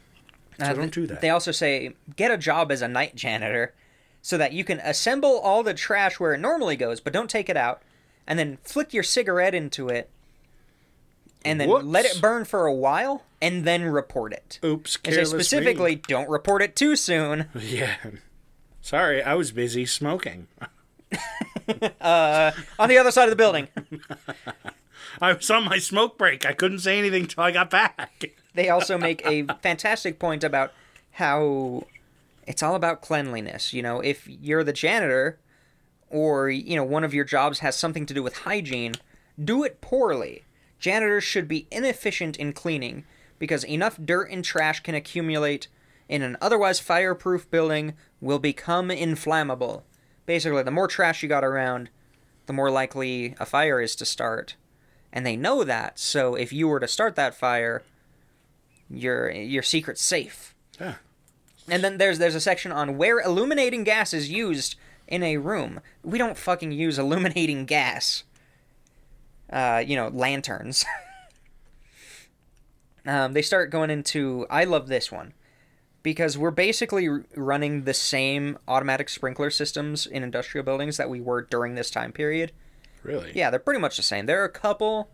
So Uh, don't do that. They also say get a job as a night janitor so that you can assemble all the trash where it normally goes, but don't take it out, and then flick your cigarette into it, and then let it burn for a while, and then report it. Oops, And say careless me. specifically, don't report it too soon. Yeah. Sorry, I was busy smoking. On the other side of the building, I was on my smoke break. I couldn't say anything till I got back. they also make a fantastic point about how it's all about cleanliness. You know, if you're the janitor or, you know, one of your jobs has something to do with hygiene, do it poorly. Janitors should be inefficient in cleaning because enough dirt and trash can accumulate in an otherwise fireproof building will become inflammable. Basically, the more trash you got around, the more likely a fire is to start. And they know that, so if you were to start that fire, your your secret's safe. Yeah. And then there's there's a section on where illuminating gas is used in a room. We don't fucking use illuminating gas. Uh, you know, lanterns. um, they start going into I love this one because we're basically running the same automatic sprinkler systems in industrial buildings that we were during this time period. Really? Yeah, they're pretty much the same. There are a couple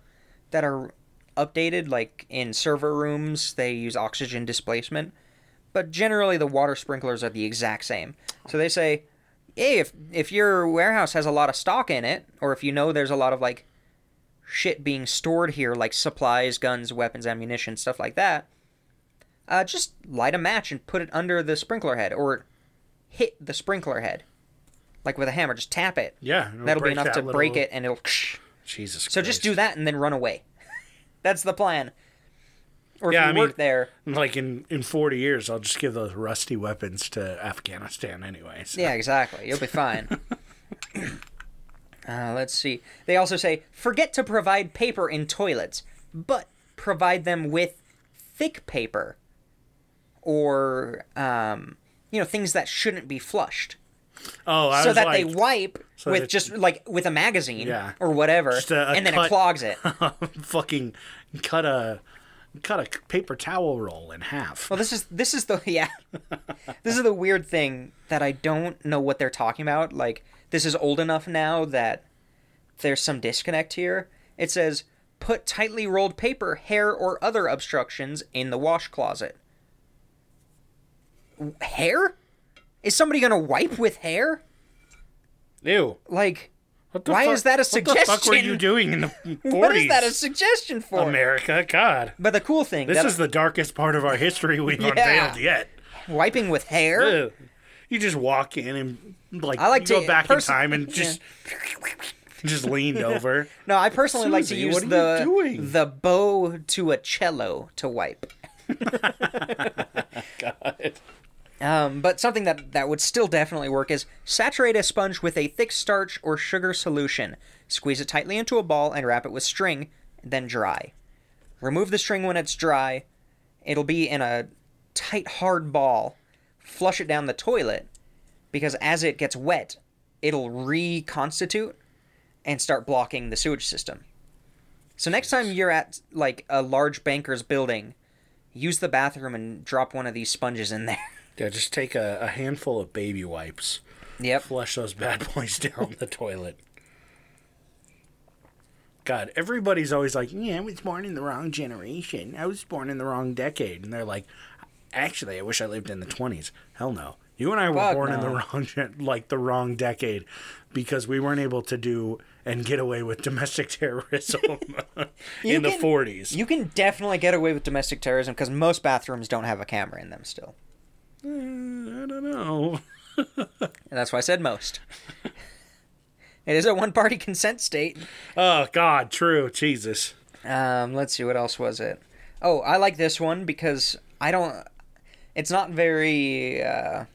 that are updated, like in server rooms, they use oxygen displacement, but generally the water sprinklers are the exact same. So they say, hey, if if your warehouse has a lot of stock in it, or if you know there's a lot of like shit being stored here, like supplies, guns, weapons, ammunition, stuff like that, uh, just light a match and put it under the sprinkler head, or hit the sprinkler head, like with a hammer. Just tap it. Yeah. That'll be enough that to break it, and it'll. Jesus So just do that and then run away. That's the plan. Or if Yeah, you I mean- there, Like in, in 40 years, I'll just give those rusty weapons to Afghanistan anyway. So. yeah, exactly. You'll be fine. uh, let's see. They also say forget to provide paper in toilets, but provide them with thick paper, or um, you know things that shouldn't be flushed, Oh, I so that like, they wipe so with that- just like with a magazine Yeah. or whatever, a- a and then cut- it clogs it. fucking cut a cut a paper towel roll in half. Well, this is this is the yeah. this is the weird thing that I don't know what they're talking about. Like this is old enough now that there's some disconnect here. It says put tightly rolled paper, hair, or other obstructions in the wash closet. Hair? Is somebody gonna wipe with hair? Ew. Like, Why fuck- is that a suggestion? What the fuck were you doing in the 40s? what is that a suggestion for? America, God. But the cool thing This is the darkest part of our history we've Yeah. unveiled yet. wiping with hair. Ugh. You just walk in and like, I like you go back perso- in time and just just leaned over. No, I personally like to use the the bow to a cello to wipe. God. Um, but something that that would still definitely work is saturate a sponge with a thick starch or sugar solution. Squeeze it tightly into a ball and wrap it with string, then dry. Remove the string when it's dry. It'll be in a tight, hard ball. Flush it down the toilet because as it gets wet, it'll reconstitute and start blocking the sewage system. So next time you're at like a large banker's building, use the bathroom and drop one of these sponges in there. Yeah, just take a, a handful of baby wipes. Yep. Flush those bad boys down the toilet. God, everybody's always like, yeah, I was born in the wrong generation. I was born in the wrong decade. And they're like, actually, I wish I lived in the 20s. Hell no. You and I were Fuck born in the wrong, like the wrong decade, because we weren't able to do and get away with domestic terrorism in the 40s. You can definitely get away with domestic terrorism because most bathrooms don't have a camera in them still. Uh, I don't know. And that's why I said most. it is a one party consent state. Oh God, true. Jesus. Um, let's see, what else was it? Oh, I like this one because I don't. It's not very uh,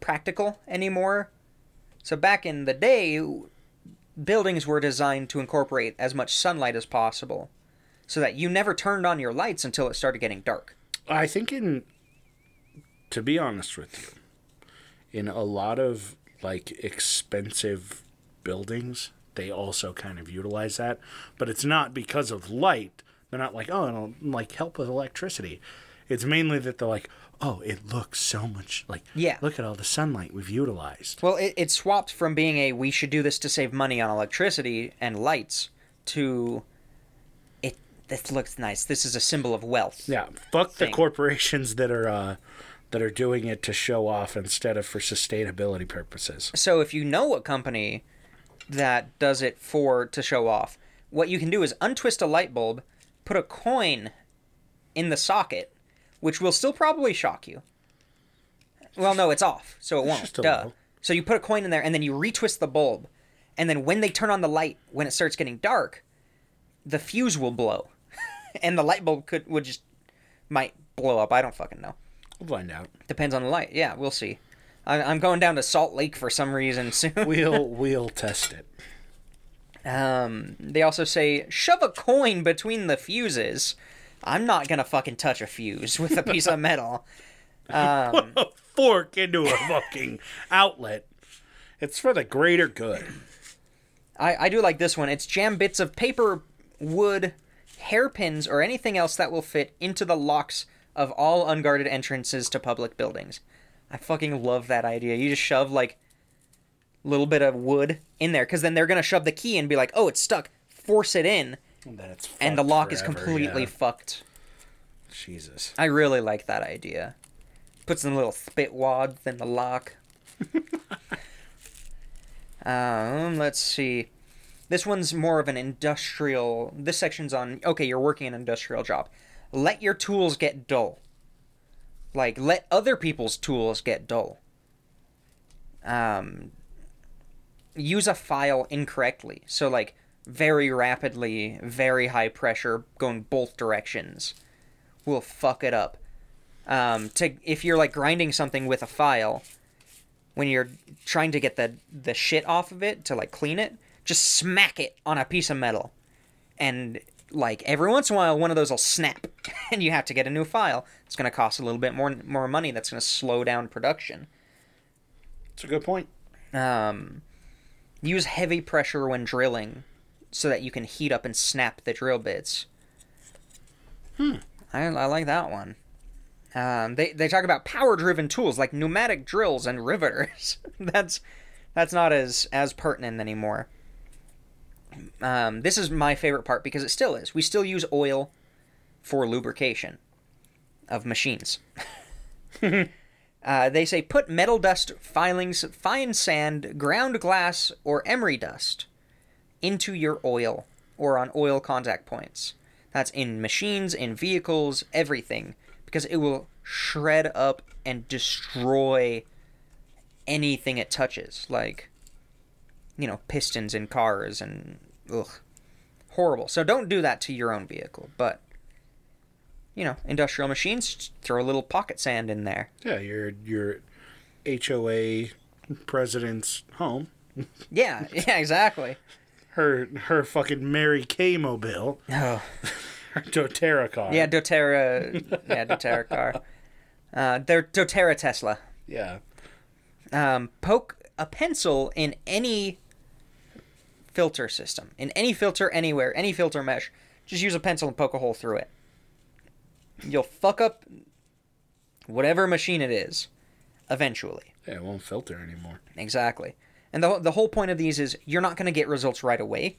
practical anymore. So back in the day, buildings were designed to incorporate as much sunlight as possible, so that you never turned on your lights until it started getting dark. I think in to be honest with you, in a lot of like expensive buildings, they also kind of utilize that, but it's not because of light. They're not like, oh, it'll like help with electricity. It's mainly that they're like, oh, it looks so much like Yeah. Look at all the sunlight we've utilized. Well, it, it swapped from being a we should do this to save money on electricity and lights to it. This looks nice. This is a symbol of wealth. Yeah, fuck the corporations that are uh, that are doing it to show off instead of for sustainability purposes. So if you know a company that does it for to show off, what you can do is untwist a light bulb, put a coin in the socket, which will still probably shock you. Well, no, it's off, so it won't. Duh. little. So you put a coin in there, and then you retwist the bulb, and then when they turn on the light, when it starts getting dark, the fuse will blow, and the light bulb could would just might blow up. I don't fucking know. We'll find out. Depends on the light. Yeah, we'll see. I, I'm going down to Salt Lake for some reason soon. We'll we'll test it. Um, they also say shove a coin between the fuses. I'm not gonna fucking touch a fuse with a piece of metal. Um, a fork into a fucking outlet. It's for the greater good. I, I do like this one. It's jam bits of paper, wood, hairpins, or anything else that will fit into the locks of all unguarded entrances to public buildings. I fucking love that idea. You just shove like a little bit of wood in there, because then they're gonna shove the key and be like, "Oh, it's stuck." Force it in, And, then it's and the lock is completely yeah. fucked. Jesus. I really like that idea. Put some little spit wads in the lock. um, let's see. This one's more of an industrial. This section's on. Okay, you're working an industrial job. Let your tools get dull. Like let other people's tools get dull. Um, use a file incorrectly. So like very rapidly, very high pressure, going both directions will fuck it up. Um, to if you're like grinding something with a file, when you're trying to get the the shit off of it to like clean it, just smack it on a piece of metal, and like every once in a while, one of those will snap, and you have to get a new file. It's gonna cost a little bit more more money. That's gonna slow down production. It's a good point. Um, use heavy pressure when drilling, so that you can heat up and snap the drill bits. Hmm. I, I like that one. Um, they they talk about power driven tools like pneumatic drills and riveters. that's that's not as as pertinent anymore. Um, this is my favorite part because it still is. We still use oil for lubrication of machines. Uh, they say put metal dust, filings, fine sand, ground glass, or emery dust into your oil or on oil contact points. That's in machines, in vehicles, everything, because it will shred up and destroy anything it touches, like you know pistons in cars and ugh, horrible. So don't do that to your own vehicle, but you know industrial machines, throw a little pocket sand in there. Yeah, your your HOA president's home. Yeah, yeah, exactly. Her her fucking Mary Kay mobile. Oh. Her doTERRA car. Yeah, doTERRA. Yeah, doTERRA car. Uh, they're doTERRA Tesla. Yeah. Um, poke a pencil in any filter system, in any filter anywhere, any filter mesh. Just use a pencil and poke a hole through it. You'll fuck up whatever machine it is, eventually. Yeah, it won't filter anymore. Exactly. And the the whole point of these is you're not going to get results right away.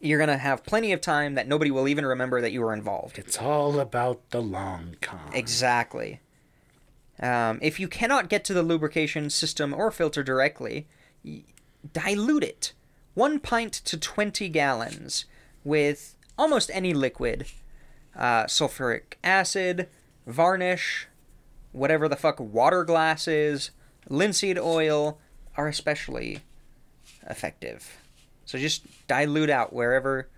You're going to have plenty of time that nobody will even remember that you were involved. It's all about the long con. Exactly. Um, if you cannot get to the lubrication system or filter directly, y- dilute it. One pint to 20 gallons with almost any liquid uh, sulfuric acid, varnish, whatever the fuck water glasses, linseed oil are especially effective. So just dilute out wherever,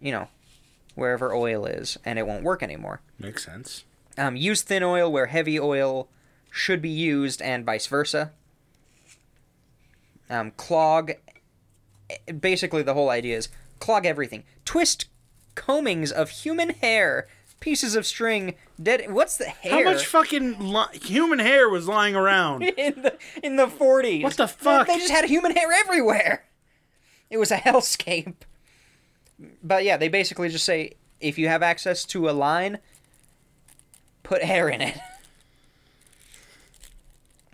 you know, wherever oil is, and it won't work anymore. Makes sense. Um, use thin oil where heavy oil should be used, and vice versa. Um, clog. Basically, the whole idea is clog everything. Twist combings of human hair, pieces of string, dead. What's the hair? How much fucking li- human hair was lying around? in the in the forties? What the fuck? They just had human hair everywhere. It was a hellscape. But yeah, they basically just say if you have access to a line, put hair in it.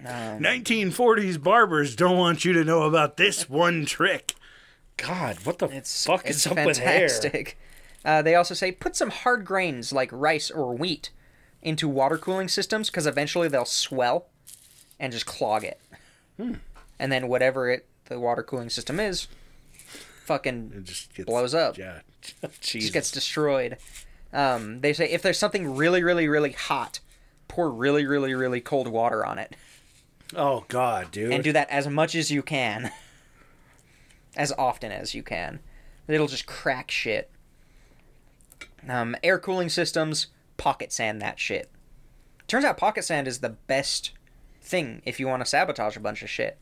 Um, 1940s barbers don't want you to know about this one trick. God, what the It's fuck it's is up with hair? fantastic. Uh, they also say put some hard grains like rice or wheat into water cooling systems because eventually they'll swell and just clog it. Hmm. And then whatever it the water cooling system is, fucking It just gets, blows up. Yeah, just gets destroyed. Um, they say if there's something really, really, really hot, pour really, really, really cold water on it, oh God, dude. and do that as much as you can, as often as you can. It'll just crack shit. Um, air cooling systems, pocket sand that shit. Turns out pocket sand is the best thing if you want to sabotage a bunch of shit.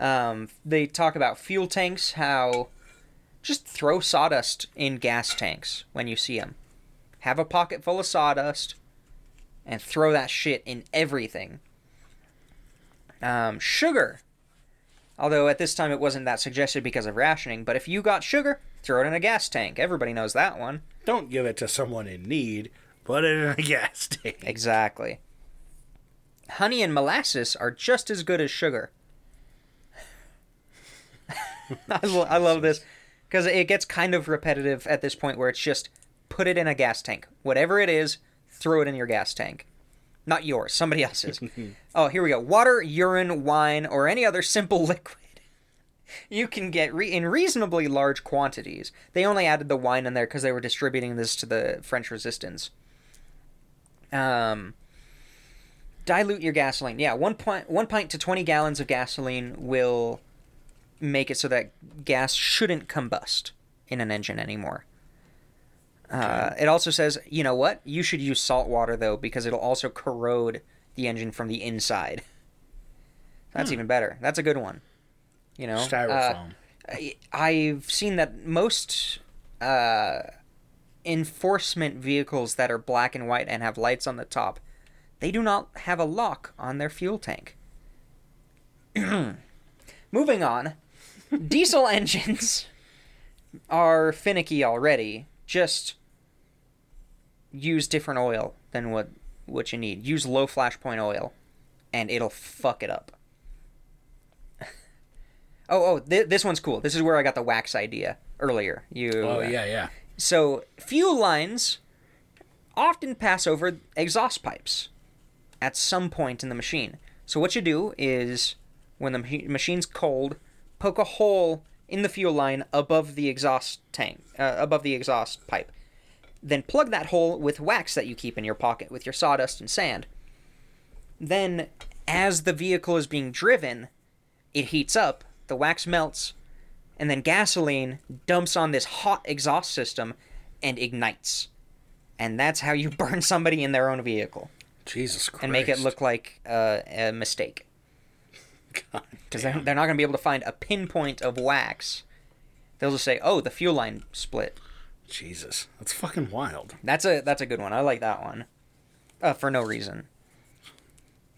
Um, they talk about fuel tanks, how just throw sawdust in gas tanks when you see them. Have a pocket full of sawdust and throw that shit in everything. Um, sugar. Although at this time it wasn't that suggested because of rationing, but if you got sugar, throw it in a gas tank. Everybody knows that one. Don't give it to someone in need. Put it in a gas tank. Exactly. Honey and molasses are just as good as sugar. I, lo- I love this because it gets kind of repetitive at this point where it's just put it in a gas tank. Whatever it is, throw it in your gas tank. Not yours, somebody else's. oh, here we go. Water, urine, wine, or any other simple liquid. You can get re- in reasonably large quantities. They only added the wine in there because they were distributing this to the French resistance. Um, dilute your gasoline. Yeah, one pint, one pint to twenty gallons of gasoline will make it so that gas shouldn't combust in an engine anymore. Uh, it also says, you know what? You should use salt water though because it'll also corrode the engine from the inside. That's even better. That's a good one. You know, Uh, Styrofoam. I- I've seen that most uh, enforcement vehicles that are black and white and have lights on the top, they do not have a lock on their fuel tank. Moving on, diesel engines are finicky already. Just use different oil than what what you need. Use low flashpoint oil, and it'll fuck it up. Oh, oh, th- this one's cool. This is where I got the wax idea earlier. You. oh yeah, yeah. So fuel lines often pass over exhaust pipes at some point in the machine. So what you do is when the machi- machine's cold, poke a hole in the fuel line above the exhaust tank, uh, above the exhaust pipe. Then plug that hole with wax that you keep in your pocket with your sawdust and sand. Then, as the vehicle is being driven, it heats up, the wax melts, and then gasoline dumps on this hot exhaust system and ignites. And that's how you burn somebody in their own vehicle Jesus Christ. and make it look like uh, a mistake. God Because they're, they're not going to be able to find a pinpoint of wax. They'll just say, "Oh, the fuel line split." Jesus, that's fucking wild. That's a that's a good one. I like that one. Uh, for no reason.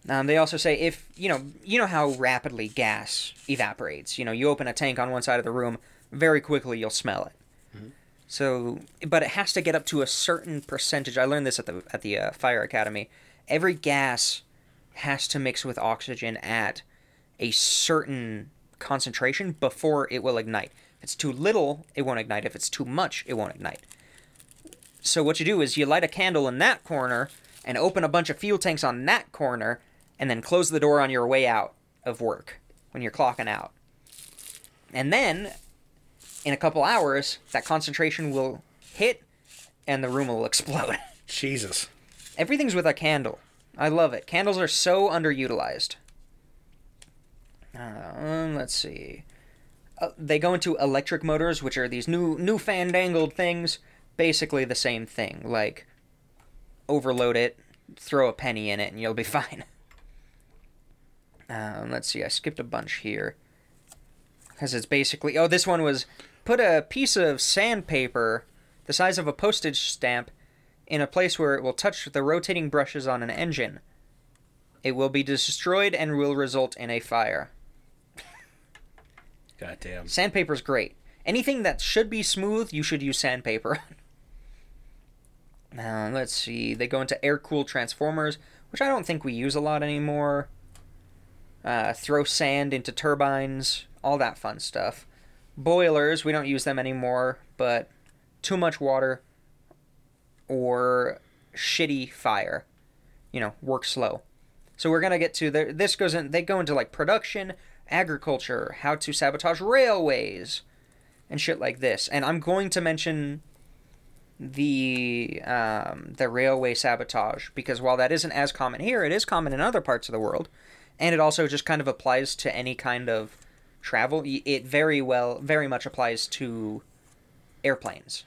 Um, they also say if you know you know how rapidly gas evaporates. You know, you open a tank on one side of the room, very quickly you'll smell it. So, but it has to get up to a certain percentage. I learned this at the at the uh, fire academy. Every gas has to mix with oxygen at a certain concentration before it will ignite. If it's too little, it won't ignite. If it's too much, it won't ignite. So what you do is you light a candle in that corner, and open a bunch of fuel tanks on that corner, and then close the door on your way out of work when you're clocking out. And then, in a couple hours, that concentration will hit, and the room will explode. Jesus. Everything's with a candle. I love it. Candles are so underutilized. Um, let's see. Uh, they go into electric motors, which are these new new fandangled things. Basically the same thing. Like, overload it, throw a penny in it, and you'll be fine. Um, let's see. I skipped a bunch here because it's basically. Oh, this one was put a piece of sandpaper the size of a postage stamp in a place where it will touch the rotating brushes on an engine. It will be destroyed and will result in a fire. Goddamn. Sandpaper's great. Anything that should be smooth, you should use sandpaper. Uh, let's see. They go into air cooled transformers, which I don't think we use a lot anymore. Uh, throw sand into turbines, all that fun stuff. Boilers, we don't use them anymore, but too much water or shitty fire. You know, work slow. So we're gonna get to the, this goes in. They go into like production, agriculture, how to sabotage railways, and shit like this. And I'm going to mention the um, the railway sabotage because while that isn't as common here, it is common in other parts of the world, and it also just kind of applies to any kind of travel. It very well, very much applies to airplanes.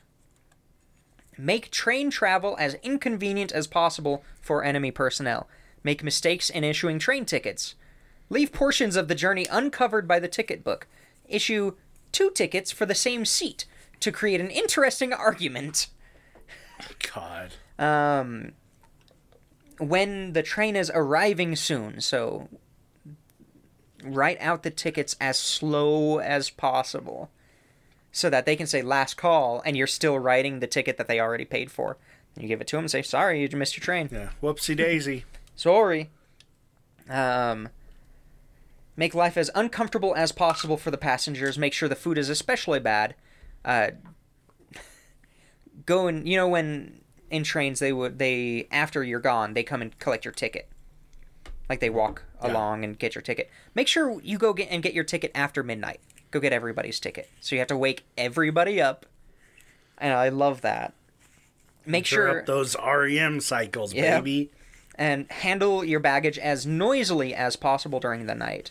Make train travel as inconvenient as possible for enemy personnel. Make mistakes in issuing train tickets. Leave portions of the journey uncovered by the ticket book. Issue two tickets for the same seat to create an interesting argument. God. Um, when the train is arriving soon, so write out the tickets as slow as possible so that they can say last call and you're still writing the ticket that they already paid for. You give it to them and say, sorry, you missed your train. Yeah. Whoopsie daisy. Sorry. Um, make life as uncomfortable as possible for the passengers. Make sure the food is especially bad. Uh, go and you know when in trains they would they after you're gone they come and collect your ticket. Like they walk Yeah. along and get your ticket. Make sure you go get and get your ticket after midnight. Go get everybody's ticket. So you have to wake everybody up. And I love that. Make sure those REM cycles, Yeah. baby. and handle your baggage as noisily as possible during the night.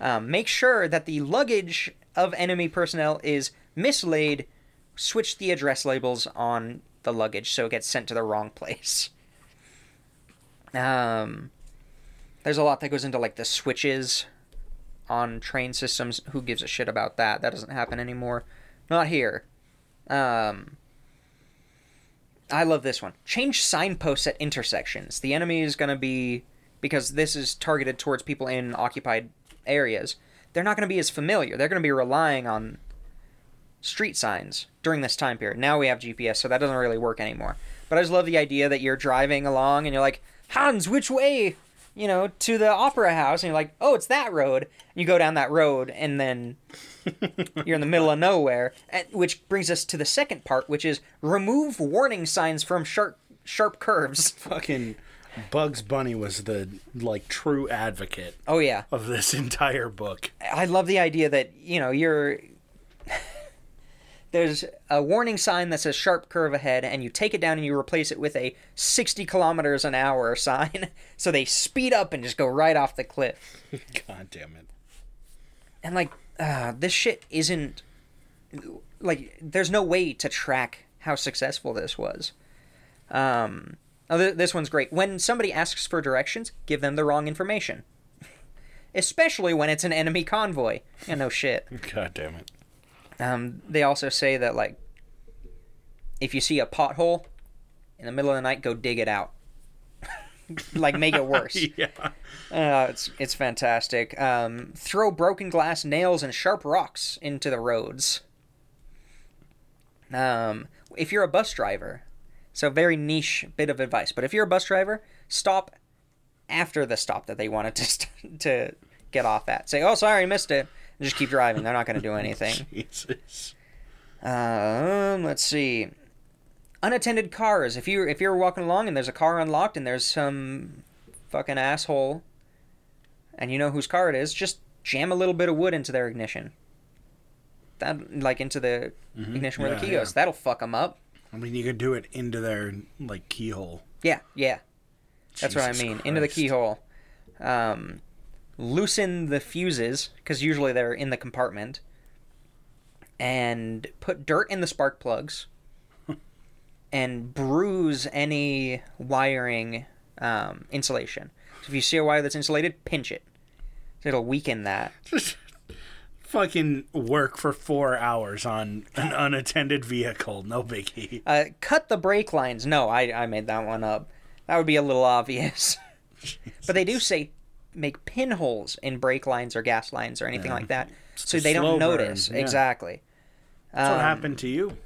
Um, make sure that the luggage of enemy personnel is mislaid. Switch the address labels on the luggage so it gets sent to the wrong place. Um, there's a lot that goes into like the switches on train systems. Who gives a shit about that? That doesn't happen anymore. Not here. Um, I love this one. Change signposts at intersections. The enemy is going to be because this is targeted towards people in occupied areas. They're not going to be as familiar. They're going to be relying on street signs during this time period. Now we have GPS, so that doesn't really work anymore. But I just love the idea that you're driving along and you're like, Hans, which way? You know, to the opera house, and you're like, oh, it's that road. And you go down that road, and then you're in the middle of nowhere. And, which brings us to the second part, which is remove warning signs from sharp sharp curves. Fucking Bugs Bunny was the like true advocate Oh yeah, of this entire book. I love the idea that you know you're there's a warning sign that says sharp curve ahead and you take it down and you replace it with a 60 kilometers an hour sign so they speed up and just go right off the cliff God damn it. and like uh, this shit isn't like there's no way to track how successful this was um oh, th- this one's great when somebody asks for directions give them the wrong information especially when it's an enemy convoy yeah no shit God damn it. Um, they also say that like if you see a pothole in the middle of the night, go dig it out. like make it worse. Yeah. Uh, it's it's fantastic. Um, throw broken glass, nails, and sharp rocks into the roads. Um, if you're a bus driver, so very niche bit of advice. But if you're a bus driver, stop after the stop that they wanted to st- to get off at. Say, "Oh, sorry, I missed it." And just keep driving. They're not going to do anything. Jesus. Um, let's see. unattended cars. If you if you're walking along and there's a car unlocked and there's some fucking asshole, and you know whose car it is, just jam a little bit of wood into their ignition. That like into the ignition where Yeah, the key yeah. goes. That'll fuck them up. I mean, you could do it into their like keyhole. Yeah, yeah. That's what I Jesus mean. Into the keyhole. Um, loosen the fuses because usually they're in the compartment, and put dirt in the spark plugs, and bruise any wiring um, insulation. So if you see a wire that's insulated, pinch it. It'll weaken that. Fucking work for four hours on an unattended vehicle. No biggie. Uh, cut the brake lines. No, I, I made that one up. That would be a little obvious. but they do say make pinholes in brake lines or gas lines or anything like that, so a they don't notice. yeah. Exactly. That's what Um, happened to you.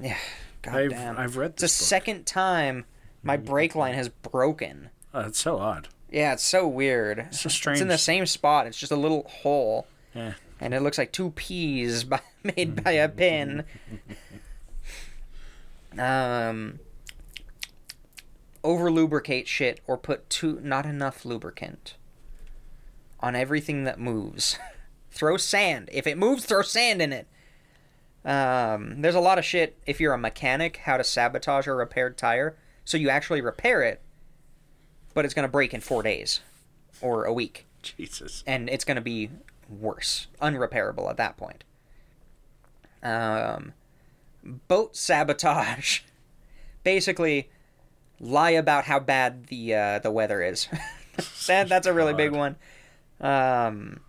Yeah. God I've damn. I've read it's the second time my brake line has broken. Oh, that's so odd. Yeah, it's so weird. It's so It's in the same spot. It's just a little hole, Yeah. And it looks like two peas by, made by a pin. um, over lubricate shit or put too not enough lubricant on everything that moves. throw sand. If it moves, throw sand in it. Um, there's a lot of shit if you're a mechanic how to sabotage a repaired tire so you actually repair it, but it's gonna break in four days or a week Jesus. and it's going to be worse, unrepairable at that point. Um, boat sabotage, basically, lie about how bad the uh, the weather is. that that's a really big one. Um,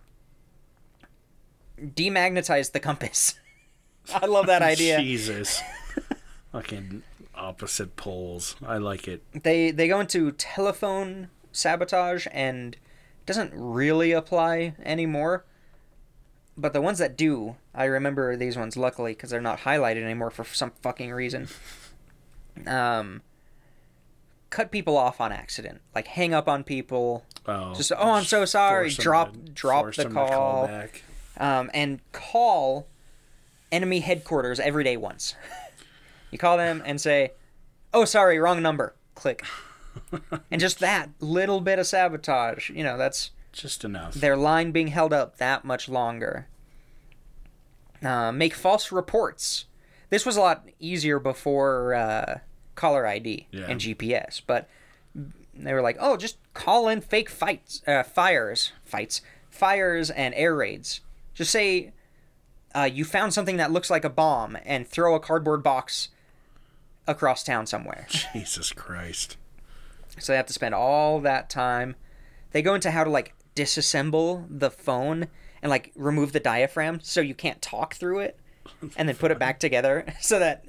demagnetize the compass. I love that idea. Jesus. Fucking opposite poles. I like it. they they go into telephone sabotage and doesn't really apply anymore but the ones that do i remember these ones luckily because they're not highlighted anymore for some fucking reason um cut people off on accident like hang up on people Oh, Just, "Oh, I'm so sorry," drop- to- drop the call call. back. um, and call enemy headquarters every day once. you call them and say, "Oh, sorry, wrong number." Click. and just that little bit of sabotage, you know, that's Just enough. their line being held up that much longer. Uh, make false reports. This was a lot easier before uh, caller ID Yeah. and GPS, but they were like, "Oh, just call in fake fights, uh, fires, fights, fires, and air raids. Just say uh, you found something that looks like a bomb and throw a cardboard box across town somewhere." Jesus Christ. So they have to spend all that time. They go into how to like disassemble the phone and like remove the diaphragm so you can't talk through it and then put it back together so that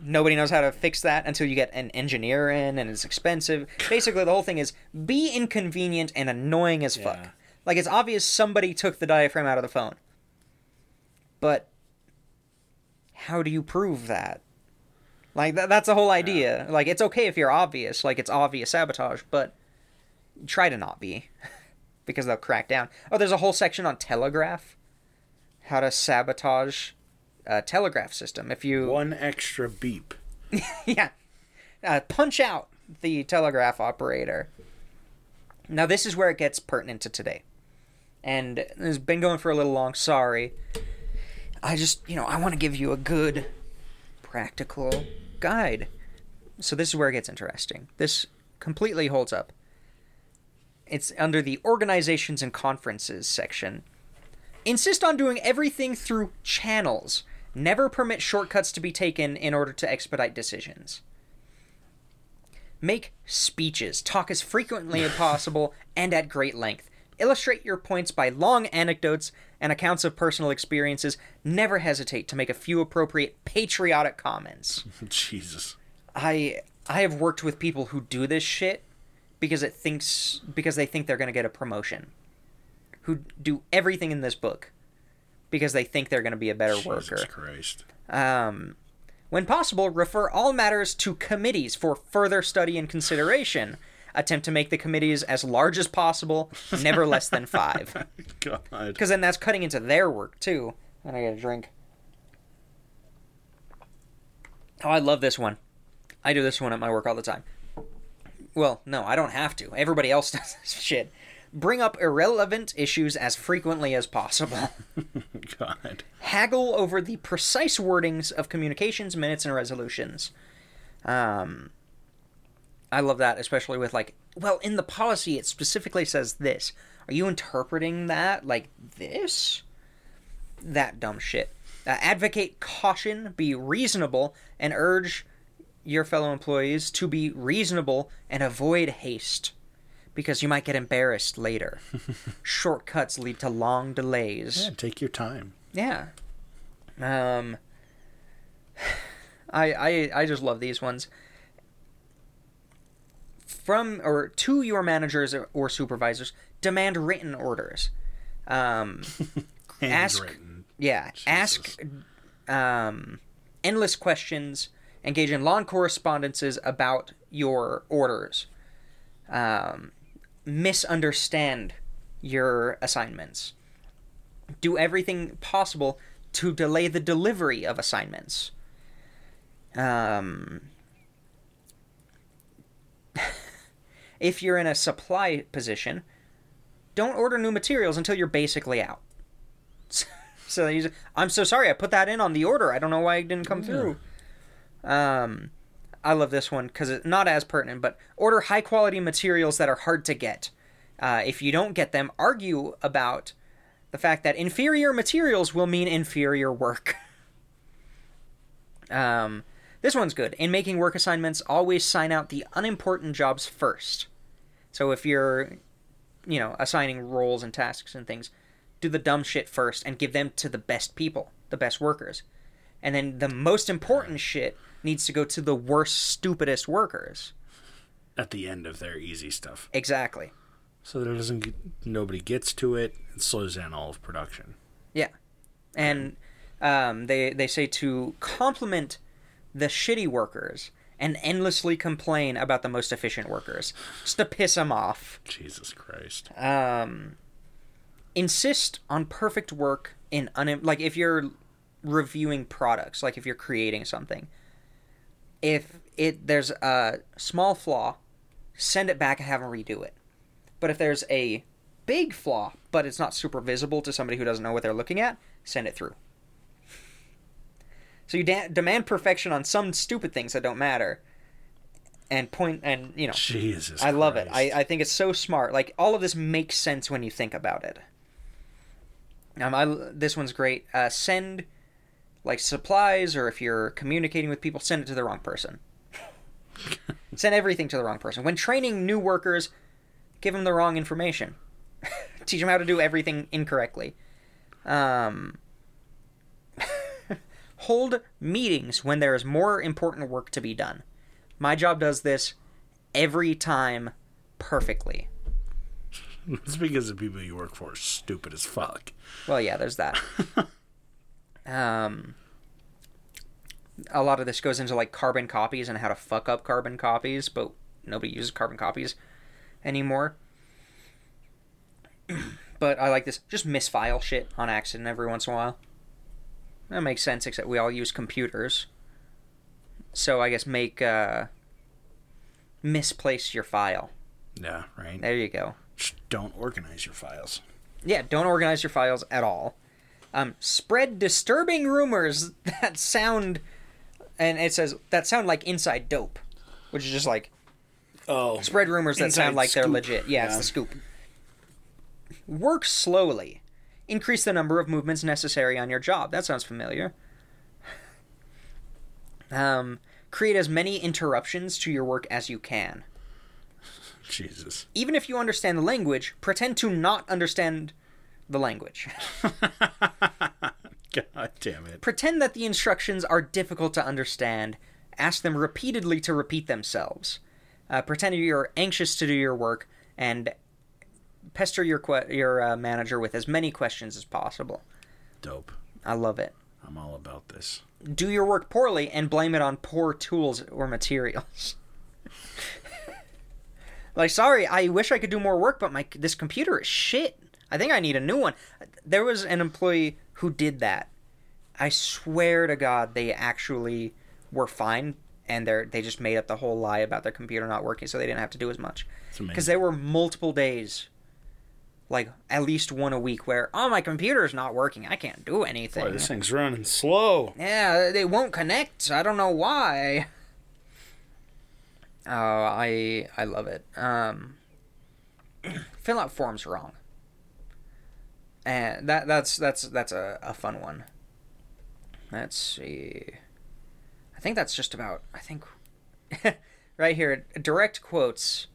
nobody knows how to fix that until you get an engineer in and it's expensive. Basically the whole thing is be inconvenient and annoying as fuck. Yeah. Like it's obvious somebody took the diaphragm out of the phone. But how do you prove that? Like that, that's the whole idea. Like it's okay if you're obvious, like it's obvious sabotage, but try to not be because they'll crack down. Oh, there's a whole section on telegraph. How to sabotage a telegraph system. If you One extra beep. yeah. Uh, punch out the telegraph operator. Now, this is where it gets pertinent to today. And it's been going for a little long. Sorry. I just, you know, I want to give you a good, practical guide. So, this is where it gets interesting. This completely holds up. It's under the organizations and conferences section. Insist on doing everything through channels. Never permit shortcuts to be taken in order to expedite decisions. Make speeches. Talk as frequently as possible and at great length. Illustrate your points by long anecdotes and accounts of personal experiences. Never hesitate to make a few appropriate patriotic comments. Jesus. I I have worked with people who do this shit because it thinks because they think they're going to get a promotion. Who do everything in this book because they think they're going to be a better Jesus worker. Christ. Um, when possible, refer all matters to committees for further study and consideration. Attempt to make the committees as large as possible, never less than five. God. Because then that's cutting into their work too. And I get a drink. Oh, I love this one. I do this one at my work all the time. Well, no, I don't have to. Everybody else does this shit. Bring up irrelevant issues as frequently as possible. God. Haggle over the precise wordings of communications, minutes, and resolutions. Um, I love that, especially with like, well, in the policy, it specifically says this. Are you interpreting that like this? That dumb shit. Uh, advocate caution, be reasonable, and urge your fellow employees to be reasonable and avoid haste because you might get embarrassed later. Shortcuts lead to long delays. Yeah, take your time. Yeah. Um I I I just love these ones. From or to your managers or, or supervisors, demand written orders. Um Ask- Handwritten. yeah, ask um endless questions, engage in long correspondences about your orders. Um misunderstand your assignments do everything possible to delay the delivery of assignments. Um, if you're in a supply position, don't order new materials until you're basically out. so say, I'm so sorry, I put that in on the order. I don't know why it didn't come through. Um, I love this one because it's not as pertinent, but order high quality materials that are hard to get. Uh, if you don't get them, argue about the fact that inferior materials will mean inferior work. um, this one's good. In making work assignments, always sign out the unimportant jobs first. So if you're, you know, assigning roles and tasks and things, do the dumb shit first and give them to the best people, the best workers. And then the most important shit needs to go to the worst, stupidest workers. At the end of their easy stuff. Exactly. So that it doesn't get, nobody gets to it. It slows down all of production. Yeah, and um, they they say to compliment the shitty workers and endlessly complain about the most efficient workers, just to piss them off. Jesus Christ. Um, insist on perfect work in un like if you're reviewing products, like if you're creating something. If it there's a small flaw, send it back and have them redo it. But if there's a big flaw, but it's not super visible to somebody who doesn't know what they're looking at, send it through. So you da- demand perfection on some stupid things that don't matter, and point and you know. Jesus. I love it. I, I think it's so smart. Like all of this makes sense when you think about it. Um, I this one's great. Uh, send like supplies, or if you're communicating with people, send it to the wrong person. send everything to the wrong person. When training new workers, give them the wrong information. Teach them how to do everything incorrectly. Um, hold meetings when there is more important work to be done. My job does this every time perfectly. It's because the people you work for are stupid as fuck. Well, yeah, there's that. Um, a lot of this goes into like carbon copies and how to fuck up carbon copies, but nobody uses carbon copies anymore. but I like this. Just misfile shit on accident every once in a while. That makes sense, except we all use computers. So I guess make uh, misplace your file. Yeah, right? There you go. Just don't organize your files. Yeah, don't organize your files at all. Um, spread disturbing rumors that sound, and it says that sound like inside dope, which is just like Oh. spread rumors that sound like they're legit. Yeah, it's Yeah. the scoop. Work slowly. Increase the number of movements necessary on your job. That sounds familiar. Um, create as many interruptions to your work as you can. Jesus. Even if you understand the language, pretend to not understand the language. God damn it. Pretend that the instructions are difficult to understand. Ask them repeatedly to repeat themselves. Uh, pretend you're anxious to do your work and pester your que- your uh, manager with as many questions as possible. Dope. I love it. I'm all about this. Do your work poorly and blame it on poor tools or materials. like, sorry, I wish I could do more work, but my this computer is shit. I think I need a new one. There was an employee who did that. I swear to God, they actually were fine and they're they just made up the whole lie about their computer not working, so they didn't have to do as much. Because there were multiple days, like at least one a week, where oh my computer's not working, I can't do anything. Boy, this thing's running slow. Yeah, they won't connect. I don't know why. Oh, I I love it. Um, fill out forms wrong, and that that's that's that's a, a fun one. Let's see. I think that's just about. I think right here, direct quotes.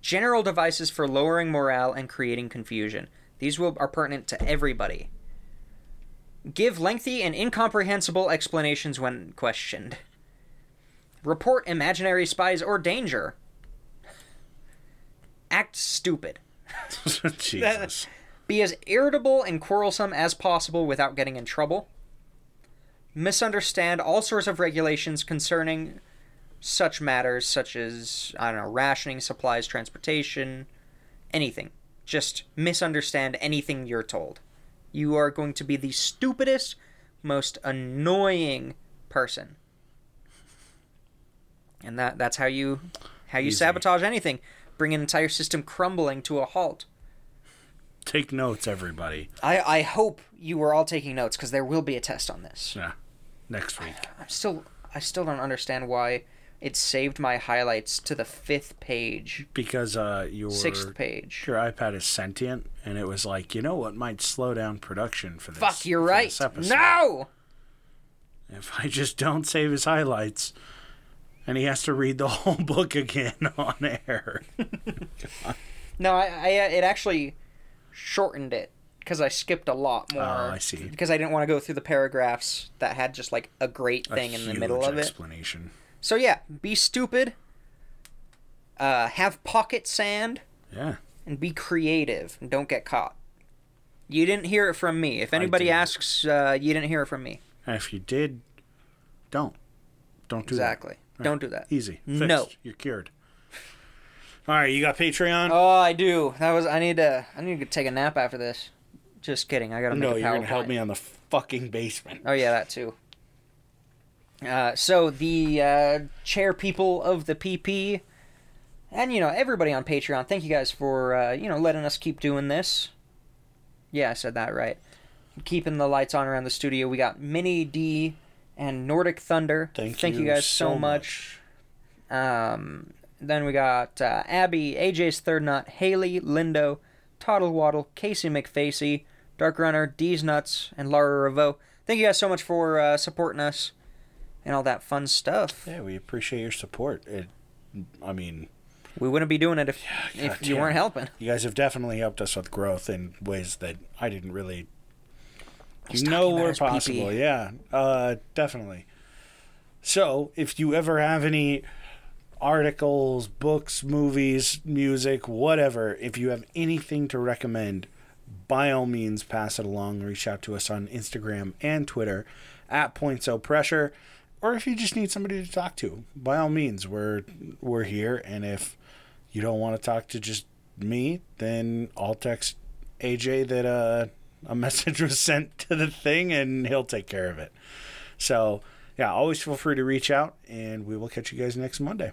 General devices for lowering morale and creating confusion. These will are pertinent to everybody. Give lengthy and incomprehensible explanations when questioned. Report imaginary spies or danger. Act stupid. Jesus. Be as irritable and quarrelsome as possible without getting in trouble. Misunderstand all sorts of regulations concerning such matters such as, I don't know, rationing, supplies, transportation, anything. Just misunderstand anything you're told. You are going to be the stupidest, most annoying person. And that that's how you how you Easy. sabotage anything. Bring an entire system crumbling to a halt. Take notes, everybody. I, I hope you were all taking notes because there will be a test on this. Yeah. Next week. I'm still I still don't understand why it saved my highlights to the fifth page, Because uh, your sixth page. your iPad is sentient, and it was like, you know what might slow down production for this. Fuck, you're right. No. If I just don't save his highlights, and he has to read the whole book again on air. No, I, I it actually shortened it because I skipped a lot more. Oh, I see. Because I didn't want to go through the paragraphs that had just like a great A thing in the middle of it. explanation. So yeah, be stupid. Uh, have pocket sand Yeah. and be creative and don't get caught. You didn't hear it from me. If anybody asks, uh, you didn't hear it from me. And if you did, don't. Don't do Exactly. that. Exactly. Don't do that. Easy. Fixed. No. You're cured. All right, you got Patreon? Oh, I do. That was. I need to. I need to take a nap after this. Just kidding. I gotta make no, a you're gonna help me on the fucking basement. Oh yeah, that too. Uh, so the uh, chair people of the PP, and you know everybody on Patreon, thank you guys for uh, you know letting us keep doing this. Yeah, I said that right. Keeping the lights on around the studio. We got Mini D and Nordic Thunder. Thank, you, guys so much. Um, then we got uh, Abby, AJ's Third Nut, Haley, Lindo, Toddle Waddle, Casey McFacey, Dark Runner, D's Nuts, and Lara Revo. Thank you guys so much for uh, supporting us and all that fun stuff. Yeah, we appreciate your support. It, I mean, We wouldn't be doing it if if you weren't helping. you guys have definitely helped us with growth in ways that I didn't really know were possible. Yeah, uh, definitely. So, if you ever have any articles, books, movies, music, whatever, if you have anything to recommend, by all means, pass it along. Reach out to us on Instagram and Twitter at Point So Pressure, or if you just need somebody to talk to, by all means, we're we're here. And if you don't want to talk to just me, then I'll text AJ that uh, a message was sent to the thing, and he'll take care of it. So, yeah, always feel free to reach out, and we will catch you guys next Monday.